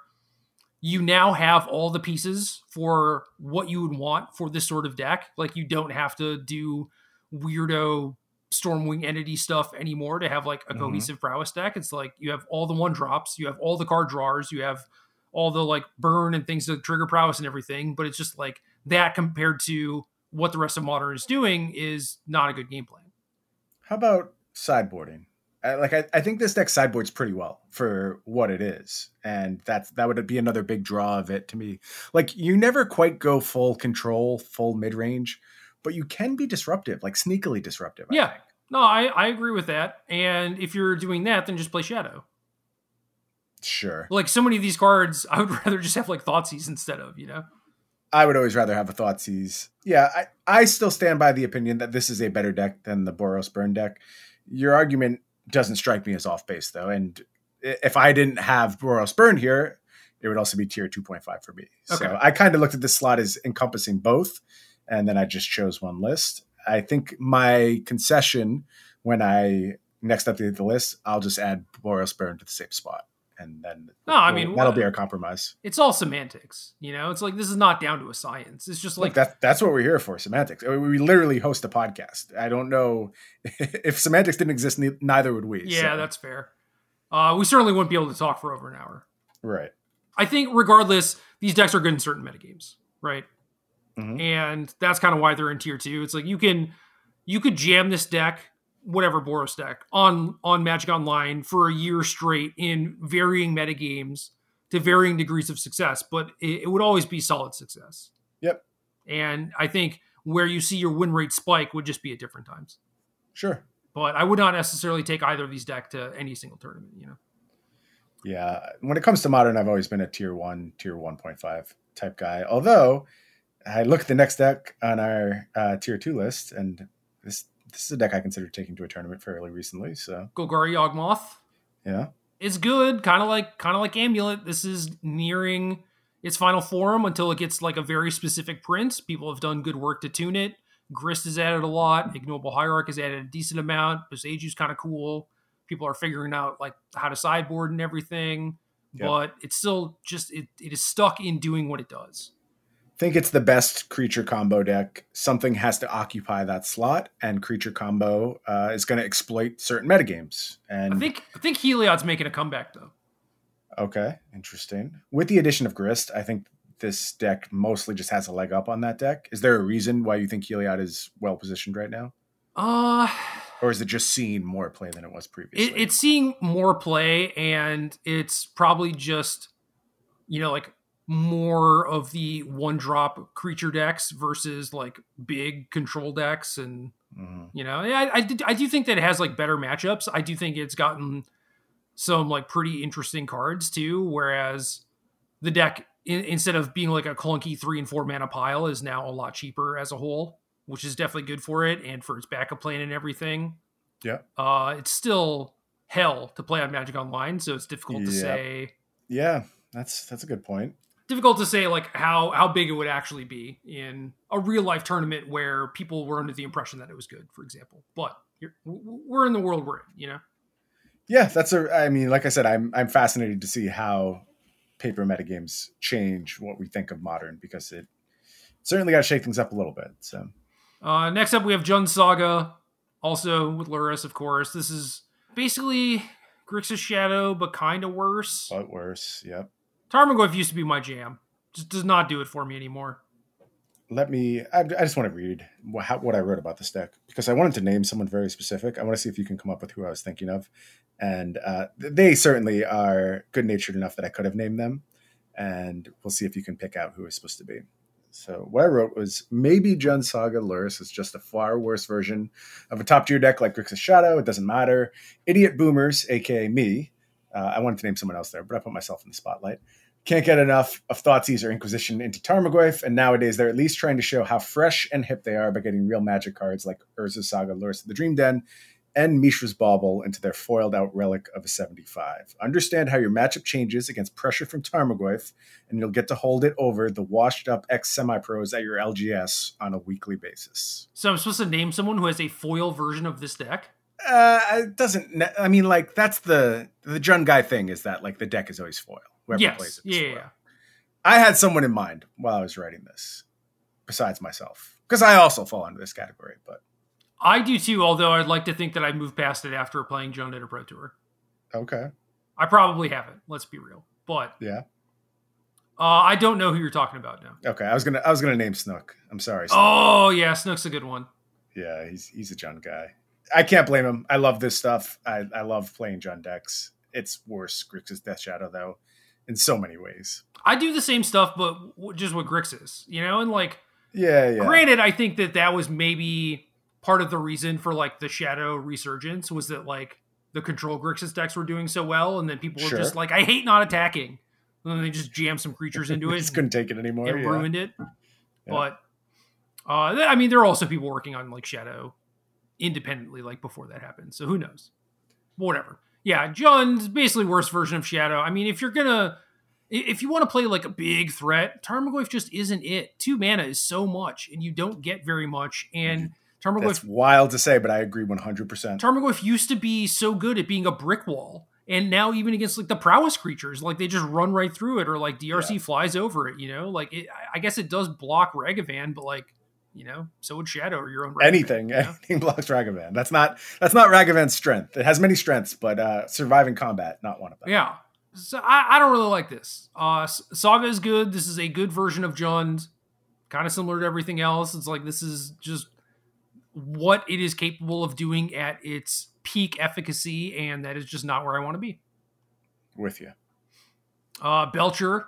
you now have all the pieces for what you would want for this sort of deck. Like you don't have to do weirdo Stormwing entity stuff anymore to have like a mm-hmm. cohesive prowess deck. It's like you have all the one drops, you have all the card drawers, you have all the like burn and things to trigger prowess and everything. But it's just like that compared to what the rest of modern is doing is not a good game plan. How about sideboarding? Like I, I think this deck sideboards pretty well for what it is, and that's that would be another big draw of it to me. Like you never quite go full control, full mid range, but you can be disruptive, like sneakily disruptive. I yeah, think. no, I I agree with that. And if you're doing that, then just play Shadow. Sure. Like so many of these cards, I would rather just have like Thoughtseize instead of you know. I would always rather have a Thoughtseize. Yeah, I, I still stand by the opinion that this is a better deck than the Boros Burn deck. Your argument doesn't strike me as off base though. And if I didn't have Boros Burn here, it would also be tier 2.5 for me. Okay. So I kind of looked at this slot as encompassing both, and then I just chose one list. I think my concession when I next update the list, I'll just add Boros Burn to the same spot. And then no, I mean that'll be our compromise. It's all semantics, you know. It's like this is not down to a science. It's just like Look, that, that's what we're here for. Semantics. We literally host a podcast. I don't know if semantics didn't exist, neither would we. Yeah, so. that's fair. Uh, we certainly wouldn't be able to talk for over an hour. Right. I think regardless, these decks are good in certain metagames, right? Mm-hmm. And that's kind of why they're in tier two. It's like you can you could jam this deck whatever Boros deck on on Magic Online for a year straight in varying metagames to varying degrees of success, but it, it, would always be solid success. Yep. And I think where you see your win rate spike would just be at different times. Sure. But I would not necessarily take either of these deck to any single tournament, you know. Yeah, when it comes to modern, I've always been a tier 1, tier 1.5 type guy. Although I look at the next deck on our uh, tier 2 list and this this is a deck I considered taking to a tournament fairly recently. So Golgari Yawgmoth. Yeah. It's good, kind of like kind of like Amulet. This is nearing its final form until it gets like a very specific print. People have done good work to tune it. Grist has added a lot. Ignoble Hierarch has added a decent amount. Boseiju's kind of cool. People are figuring out like how to sideboard and everything, yep. but it's still just it, it is stuck in doing what it does. I think it's the best creature combo deck. Something has to occupy that slot, and creature combo uh, is going to exploit certain metagames. And I think I think Heliod's making a comeback though. Okay, interesting. With the addition of Grist, I think this deck mostly just has a leg up on that deck. Is there a reason why you think Heliod is well positioned right now? Uh or is it just seeing more play than it was previously? It, it's seeing more play, and it's probably just you know like more of the one drop creature decks versus like big control decks, and mm-hmm. you know I I, did, I do think that it has like better matchups. I do think it's gotten some like pretty interesting cards too, whereas the deck in, instead of being like a clunky three and four mana pile is now a lot cheaper as a whole, which is definitely good for it and for its backup plan and everything. Yeah. Uh, it's still hell to play on Magic Online, so it's difficult to say. Yeah, that's that's a good point. Difficult to say like how how big it would actually be in a real life tournament where people were under the impression that it was good, for example. But we're in the world we're in, you know. Yeah, that's a. I mean, like I said, I'm I'm fascinated to see how paper metagames change what we think of modern because it certainly got to shake things up a little bit. So, uh, next up we have Jund Saga, also with Lurrus, of course. This is basically Grixis Shadow, but kind of worse. But worse, yep. Tarmogoyf used to be my jam. Just does not do it for me anymore. Let me. I, I just want to read what, how, what I wrote about this deck because I wanted to name someone very specific. I want to see if you can come up with who I was thinking of, and uh, they certainly are good natured enough that I could have named them, and we'll see if you can pick out who it's supposed to be. So what I wrote was maybe Jund Saga Lurrus is just a far worse version of a top tier deck like Grixis Shadow. It doesn't matter. Idiot Boomers, aka me. Uh, I wanted to name someone else there, but I put myself in the spotlight. Can't get enough of Thoughtseize or Inquisition into Tarmogoyf, and nowadays they're at least trying to show how fresh and hip they are by getting real magic cards like Urza's Saga, Lurrus of the Dream Den, and Mishra's Bauble into their foiled out relic of a 75. Understand how your matchup changes against pressure from Tarmogoyf, and you'll get to hold it over the washed up ex semi pros at your LGS on a weekly basis. So I'm supposed to name someone who has a foil version of this deck? Uh, it doesn't. I mean, like that's the the Jund guy thing is that like the deck is always foil. Whoever yes. plays it, yeah, yeah. I had someone in mind while I was writing this, besides myself, because I also fall into this category. But I do too, although I'd like to think that I moved past it after playing Jund at a Pro Tour. Okay. I probably haven't. Let's be real. But yeah, uh, I don't know who you're talking about now. Okay, I was gonna I was gonna name Snook. I'm sorry. Snook. Oh yeah, Snook's a good one. Yeah, he's he's a Jund guy. I can't blame him. I love this stuff. I, I love playing Jund decks. It's worse Grixis Death Shadow though, in so many ways. I do the same stuff, but just with Grixis, you know, and like yeah, yeah. Granted, I think that that was maybe part of the reason for like the shadow resurgence was that like the control Grixis decks were doing so well, and then people were just like, I hate not attacking. And then they just jammed some creatures into it. just couldn't take it anymore. It yeah. ruined it. Yeah. But uh, I mean, there are also people working on like Shadow independently, like before that happened. So who knows? Whatever. Yeah, Jund's basically worst version of Shadow. I mean, if you're gonna if you want to play like a big threat, Tarmogoyf just isn't it. Two mana is so much, and you don't get very much. And mm-hmm. Tarmogoyf. That's wild to say, but I agree 100%. Tarmogoyf used to be so good at being a brick wall. And now even against like the prowess creatures, like they just run right through it, or like DRC yeah. flies over it. You know, like it, I guess it does block Ragavan, but like you know, so would Shadow or your own Ragavan, anything. You know? Anything blocks Ragavan. That's not that's not Ragavan's strength. It has many strengths, but uh surviving combat, not one of them. Yeah. So I, I don't really like this. Uh Saga is good. This is a good version of Jund, kind of similar to everything else. It's like this is just what it is capable of doing at its peak efficacy, and that is just not where I want to be. With you. Uh, Belcher,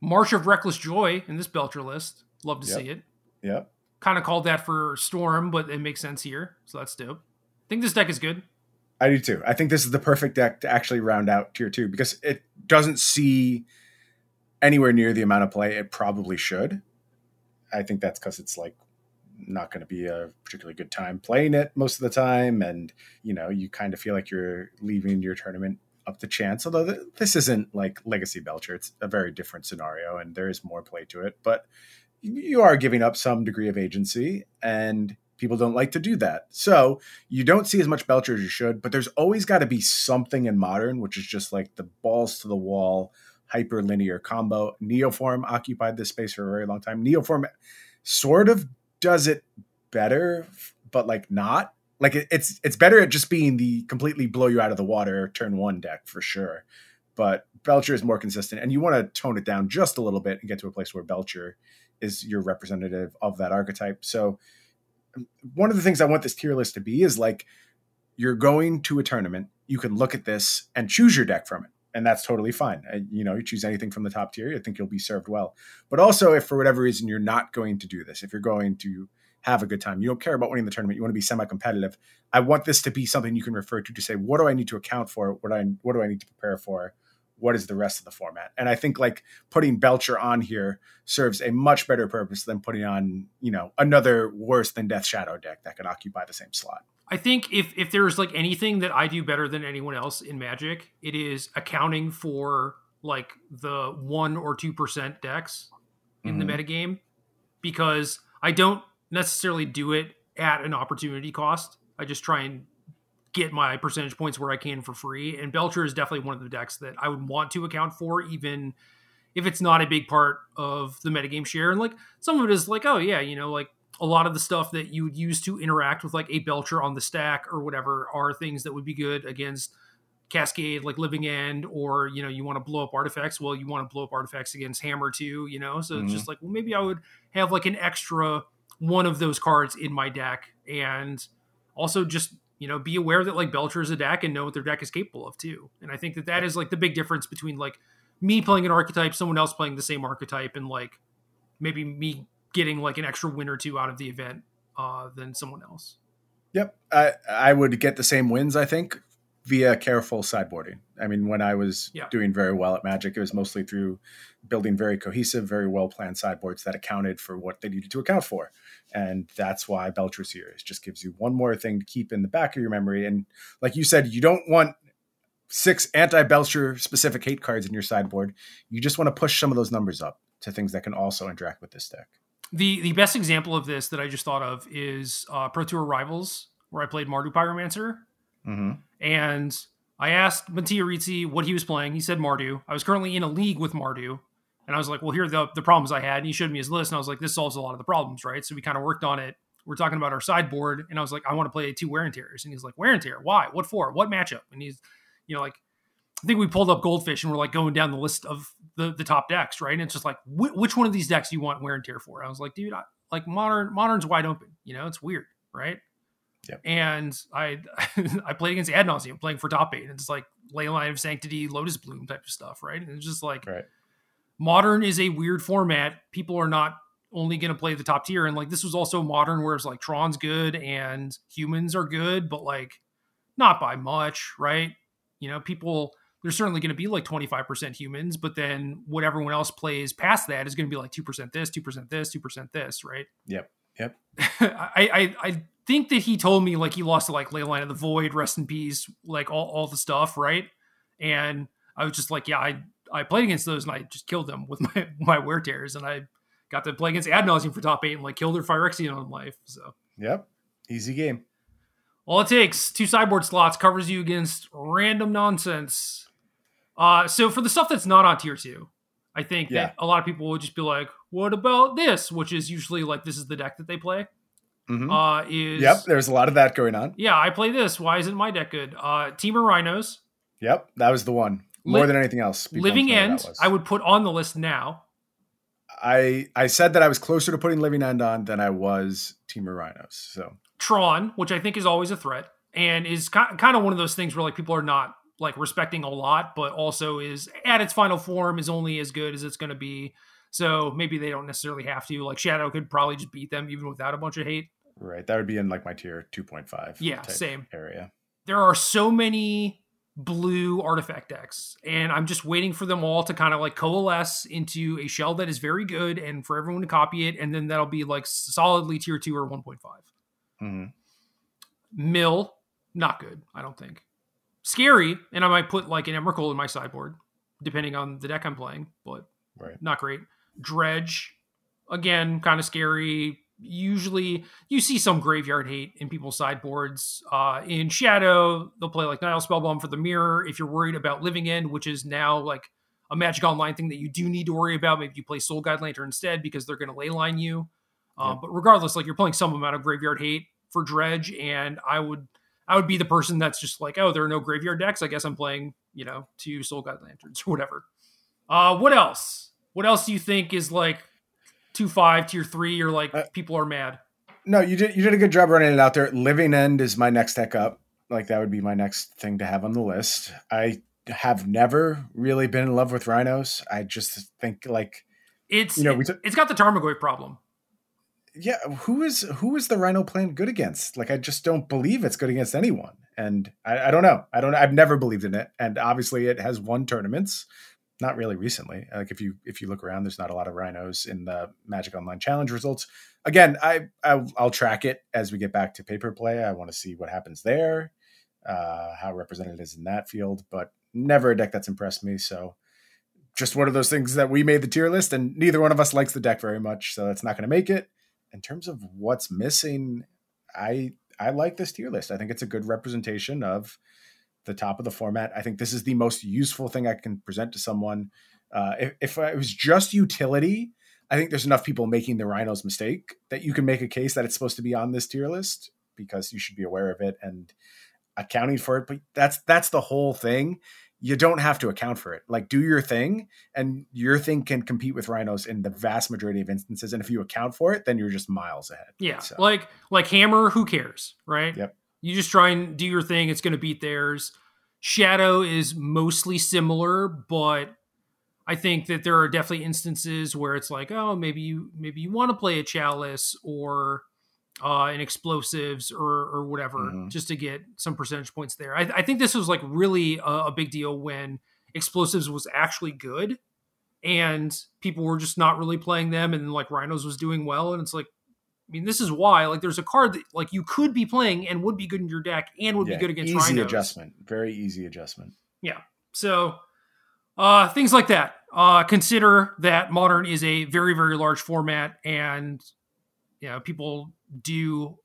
March of Reckless Joy in this Belcher list. Love to yep. see it. Yep. Kind of called that for Storm, but it makes sense here. So that's dope. I think this deck is good. I do too. I think this is the perfect deck to actually round out tier two because it doesn't see anywhere near the amount of play it probably should. I think that's because it's like not going to be a particularly good time playing it most of the time and you know you kind of feel like you're leaving your tournament up to chance. Although th- this isn't like Legacy Belcher, it's a very different scenario, and there is more play to it. But you are giving up some degree of agency, and people don't like to do that. So you don't see as much Belcher as you should. But there's always got to be something in modern, which is just like the balls to the wall hyperlinear combo. Neoform occupied this space for a very long time. Neoform sort of does it better, but like not. Like it, it's it's better at just being the completely blow you out of the water turn one deck for sure. But Belcher is more consistent, and you want to tone it down just a little bit and get to a place where Belcher is your representative of that archetype. So one of the things I want this tier list to be is like you're going to a tournament, you can look at this and choose your deck from it and that's totally fine. Uh, you know, you choose anything from the top tier, I think you'll be served well. But also, if for whatever reason you're not going to do this, if you're going to have a good time, you don't care about winning the tournament, you want to be semi-competitive. I want this to be something you can refer to to say, what do I need to account for? What I what do I need to prepare for? What is the rest of the format? And I think like putting Belcher on here serves a much better purpose than putting on, you know, another worse than Death Shadow deck that could occupy the same slot. I think if if there's like anything that I do better than anyone else in Magic, it is accounting for like the one or two percent decks in mm-hmm. the metagame because I don't necessarily do it at an opportunity cost. I just try and get my percentage points where I can for free. And Belcher is definitely one of the decks that I would want to account for, even if it's not a big part of the metagame share. And like some of it is like, oh yeah, you know, like a lot of the stuff that you would use to interact with like a belcher on the stack or whatever are things that would be good against cascade like living end or you know you want to blow up artifacts well you want to blow up artifacts against hammer too you know so mm-hmm. it's just like well maybe i would have like an extra one of those cards in my deck and also just you know be aware that like belcher is a deck and know what their deck is capable of too and i think that that is like the big difference between like me playing an archetype someone else playing the same archetype and like maybe me getting like an extra win or two out of the event uh, than someone else. Yep, I I would get the same wins. I think via careful sideboarding. I mean, when I was yeah. doing very well at Magic, it was mostly through building very cohesive, very well planned sideboards that accounted for what they needed to account for. And that's why Belcher's here. It just gives you one more thing to keep in the back of your memory. And like you said, you don't want six anti Belcher specific hate cards in your sideboard. You just want to push some of those numbers up to things that can also interact with this deck. The the best example of this that I just thought of is uh, Pro Tour Rivals, where I played Mardu Pyromancer, mm-hmm. and I asked Mattia what he was playing. He said Mardu. I was currently in a league with Mardu, and I was like, "Well, here are the the problems I had." And he showed me his list, and I was like, "This solves a lot of the problems, right?" So we kind of worked on it. We're talking about our sideboard, and I was like, "I want to play two wear and tears," and he's like, "Wear and tear? Why? What for? What matchup?" And he's, you know, like I think we pulled up Goldfish and we're like going down the list of the, the top decks, right? And it's just like, wh- which one of these decks do you want wear and tear for? I was like, dude, I, like modern, modern's wide open. You know, it's weird, right? Yep. And I I played against Ad Nauseam playing for top eight. And it's like Leyline of Sanctity, Lotus Bloom type of stuff, right? And it's just like right. modern is a weird format. People are not only going to play the top tier. And like this was also modern, where it's like Tron's good and humans are good, but like not by much, right? You know, people there's certainly going to be like 25% humans, but then what everyone else plays past that is going to be like 2% this, 2% this, 2% this, right? Yep. Yep. I, I, I think that he told me like he lost to like Leyline of the Void, rest in peace, like all, all the stuff, right? And I was just like, yeah, I, I played against those and I just killed them with my, my wear tears. And I got to play against Ad Nauseam for top eight and like killed their Phyrexian Unlife. So, yep. Easy game. All it takes, two sideboard slots, covers you against random nonsense. Uh, so for the stuff that's not on tier two, I think yeah. that a lot of people would just be like, "What about this?" Which is usually like this is the deck that they play. Mm-hmm. Uh, is yep. There's a lot of that going on. Yeah, I play this. Why isn't my deck good? Uh, Temur Rhinos. Yep, that was the one more Li- than anything else. Living End, I would put on the list now. I I said that I was closer to putting Living End on than I was Temur Rhinos. So Tron, which I think is always a threat, and is kind of one of those things where like people are not like respecting a lot, but also is at its final form is only as good as it's going to be. So maybe they don't necessarily have to. Like Shadow could probably just beat them even without a bunch of hate. Right. That would be in like my tier 2.5. Yeah, same area. There are so many blue artifact decks, and I'm just waiting for them all to kind of like coalesce into a shell that is very good and for everyone to copy it. And then that'll be like solidly tier 2 or 1.5. Mm-hmm. Mill, not good, I don't think. scary, and I might put like an Emrakul in my sideboard, depending on the deck I'm playing, but Right. not great. Dredge, again, kind of scary. Usually, you see some graveyard hate in people's sideboards. Uh, in Shadow, they'll play like Nihil Spellbomb for the mirror. If you're worried about Living End, which is now like a Magic Online thing that you do need to worry about, maybe you play Soul Guide Lantern instead because they're going to leyline you. Uh, Yeah. But regardless, like you're playing some amount of graveyard hate for Dredge, and I would I would be the person that's just like, oh, there are no graveyard decks. I guess I'm playing, you know, two Soul Guide Lanterns or whatever. Uh, what else? What else do you think is like two five tier three or like Uh, people are mad? No, you did you did a good job running it out there. Living End is my next deck up. Like that would be my next thing to have on the list. I have never really been in love with rhinos. I just think like It's you know we took it's got the Tarmogoyf problem. yeah who is who is the rhino playing good against like i just don't believe it's good against anyone and I, I don't know i don't i've never believed in it and obviously it has won tournaments not really recently like if you if you look around there's not a lot of rhinos in the magic online challenge results. Again i, I i'll track it as we get back to paper play. I want to see what happens there uh how represented is in that field but never a deck that's impressed me so just one of those things that we made the tier list and neither one of us likes the deck very much so that's not going to make it. In terms of what's missing, I I like this tier list. I think it's a good representation of the top of the format. I think this is the most useful thing I can present to someone. Uh, if, if it was just utility, I think there's enough people making the Rhinos mistake that you can make a case that it's supposed to be on this tier list because you should be aware of it and accounting for it. But that's that's the whole thing. You don't have to account for it. Like do your thing, and your thing can compete with rhinos in the vast majority of instances. And if you account for it, then you're just miles ahead. Yeah, So- like like Hammer, who cares, right? Yep. You just try and do your thing. It's going to beat theirs. Shadow is mostly similar, but I think that there are definitely instances where it's like, oh, maybe you maybe you want to play a Chalice or uh, an Explosives or or whatever, Mhm. just to get some percentage points there. I, I think this was like really a, a big deal when Explosives was actually good, and people were just not really playing them, and like Rhinos was doing well, and it's like. I mean, this is why. Like, there's a card that like you could be playing and would be good in your deck and would Yeah, be good against easy Rhinos. adjustment, very easy adjustment. Yeah. So, uh, things like that. Uh, consider that modern is a very, very large format, and you know people do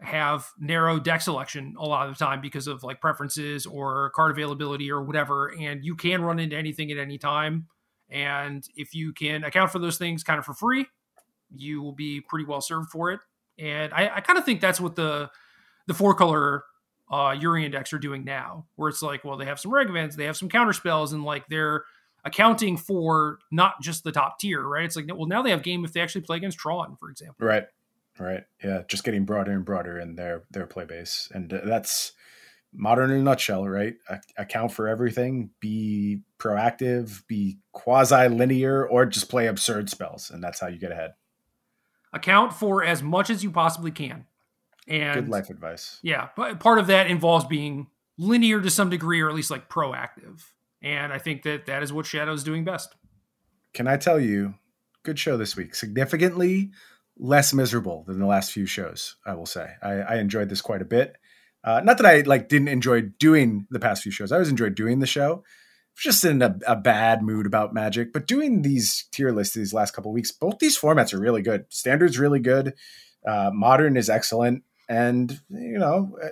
have narrow deck selection a lot of the time because of like preferences or card availability or whatever, and you can run into anything at any time. And if you can account for those things kind of for free, you will be pretty well served for it. And I, I kind of think that's what the the four color uh Uri Index are doing now, where it's like, well, they have some reg events, they have some counter spells, and like they're accounting for not just the top tier, right? It's like, well, now they have game if they actually play against Tron, for example. Right, right, yeah, just getting broader and broader in their their play base, and uh, that's modern in a nutshell, right? A- account for everything, be proactive, be quasi linear, or just play absurd spells, and that's how you get ahead. Account for as much as you possibly can. And Good life advice. yeah, but part of that involves being linear to some degree, or at least like proactive. And I think that that is what Shadow's doing best. Can I tell you, good show this week. Significantly less miserable than the last few shows. I will say I, I enjoyed this quite a bit. Uh, not that I like didn't enjoy doing the past few shows. I always enjoyed doing the show. Just in a, a bad mood about Magic, but doing these tier lists these last couple weeks, both these formats are really good. Standard's really good. Uh, modern is excellent, and you know uh,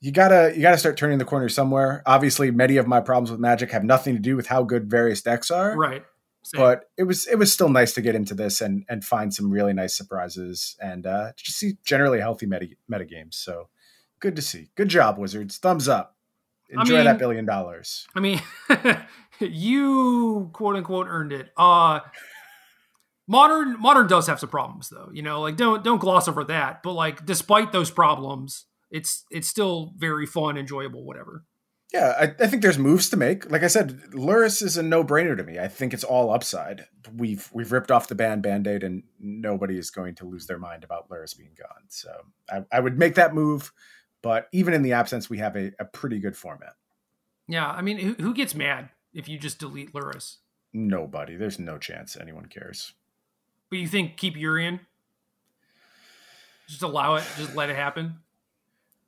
you gotta you gotta start turning the corner somewhere. Obviously, many of my problems with Magic have nothing to do with how good various decks are Right. Same. but it was it was still nice to get into this and and find some really nice surprises and uh just see generally healthy meta meta games so good to see good job wizards thumbs up I enjoy mean- that billion dollars I mean, you quote unquote earned it. Uh modern modern does have some problems though. You know, like don't don't gloss over that. But like despite those problems, it's it's still very fun, enjoyable, whatever. yeah I, I think there's moves to make like i said Lurrus is a no-brainer to me i think it's all upside we've we've ripped off the ban band-aid and nobody is going to lose their mind about Lurrus being gone so i, I would make that move but even in the absence we have a, a pretty good format Yeah, I mean, who, who gets mad if you just delete Lurrus? nobody there's no chance anyone cares But you think keep Yorion? Just allow it, just let it happen.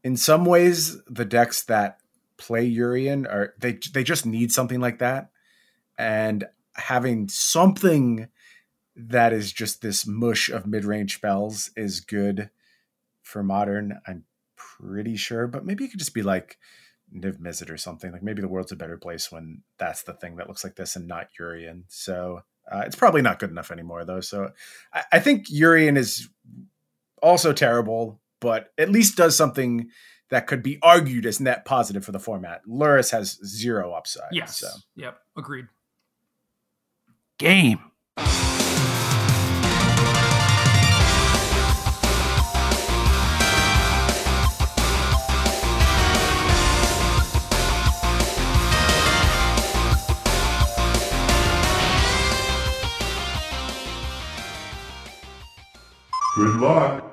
in some ways, the decks that play Yorion are they they just need something like that. And having something that is just this mush of mid-range spells is good for modern. I'm pretty sure, but maybe it could just be like Niv Mizzet or something. Like maybe the world's a better place when that's the thing that looks like this and not Yorion. So uh, it's probably not good enough anymore though. So I, I think Yorion is also terrible, but at least does something that could be argued as net positive for the format. Lurrus has zero upside. Yes. So. Yep. Agreed. Game. Good luck.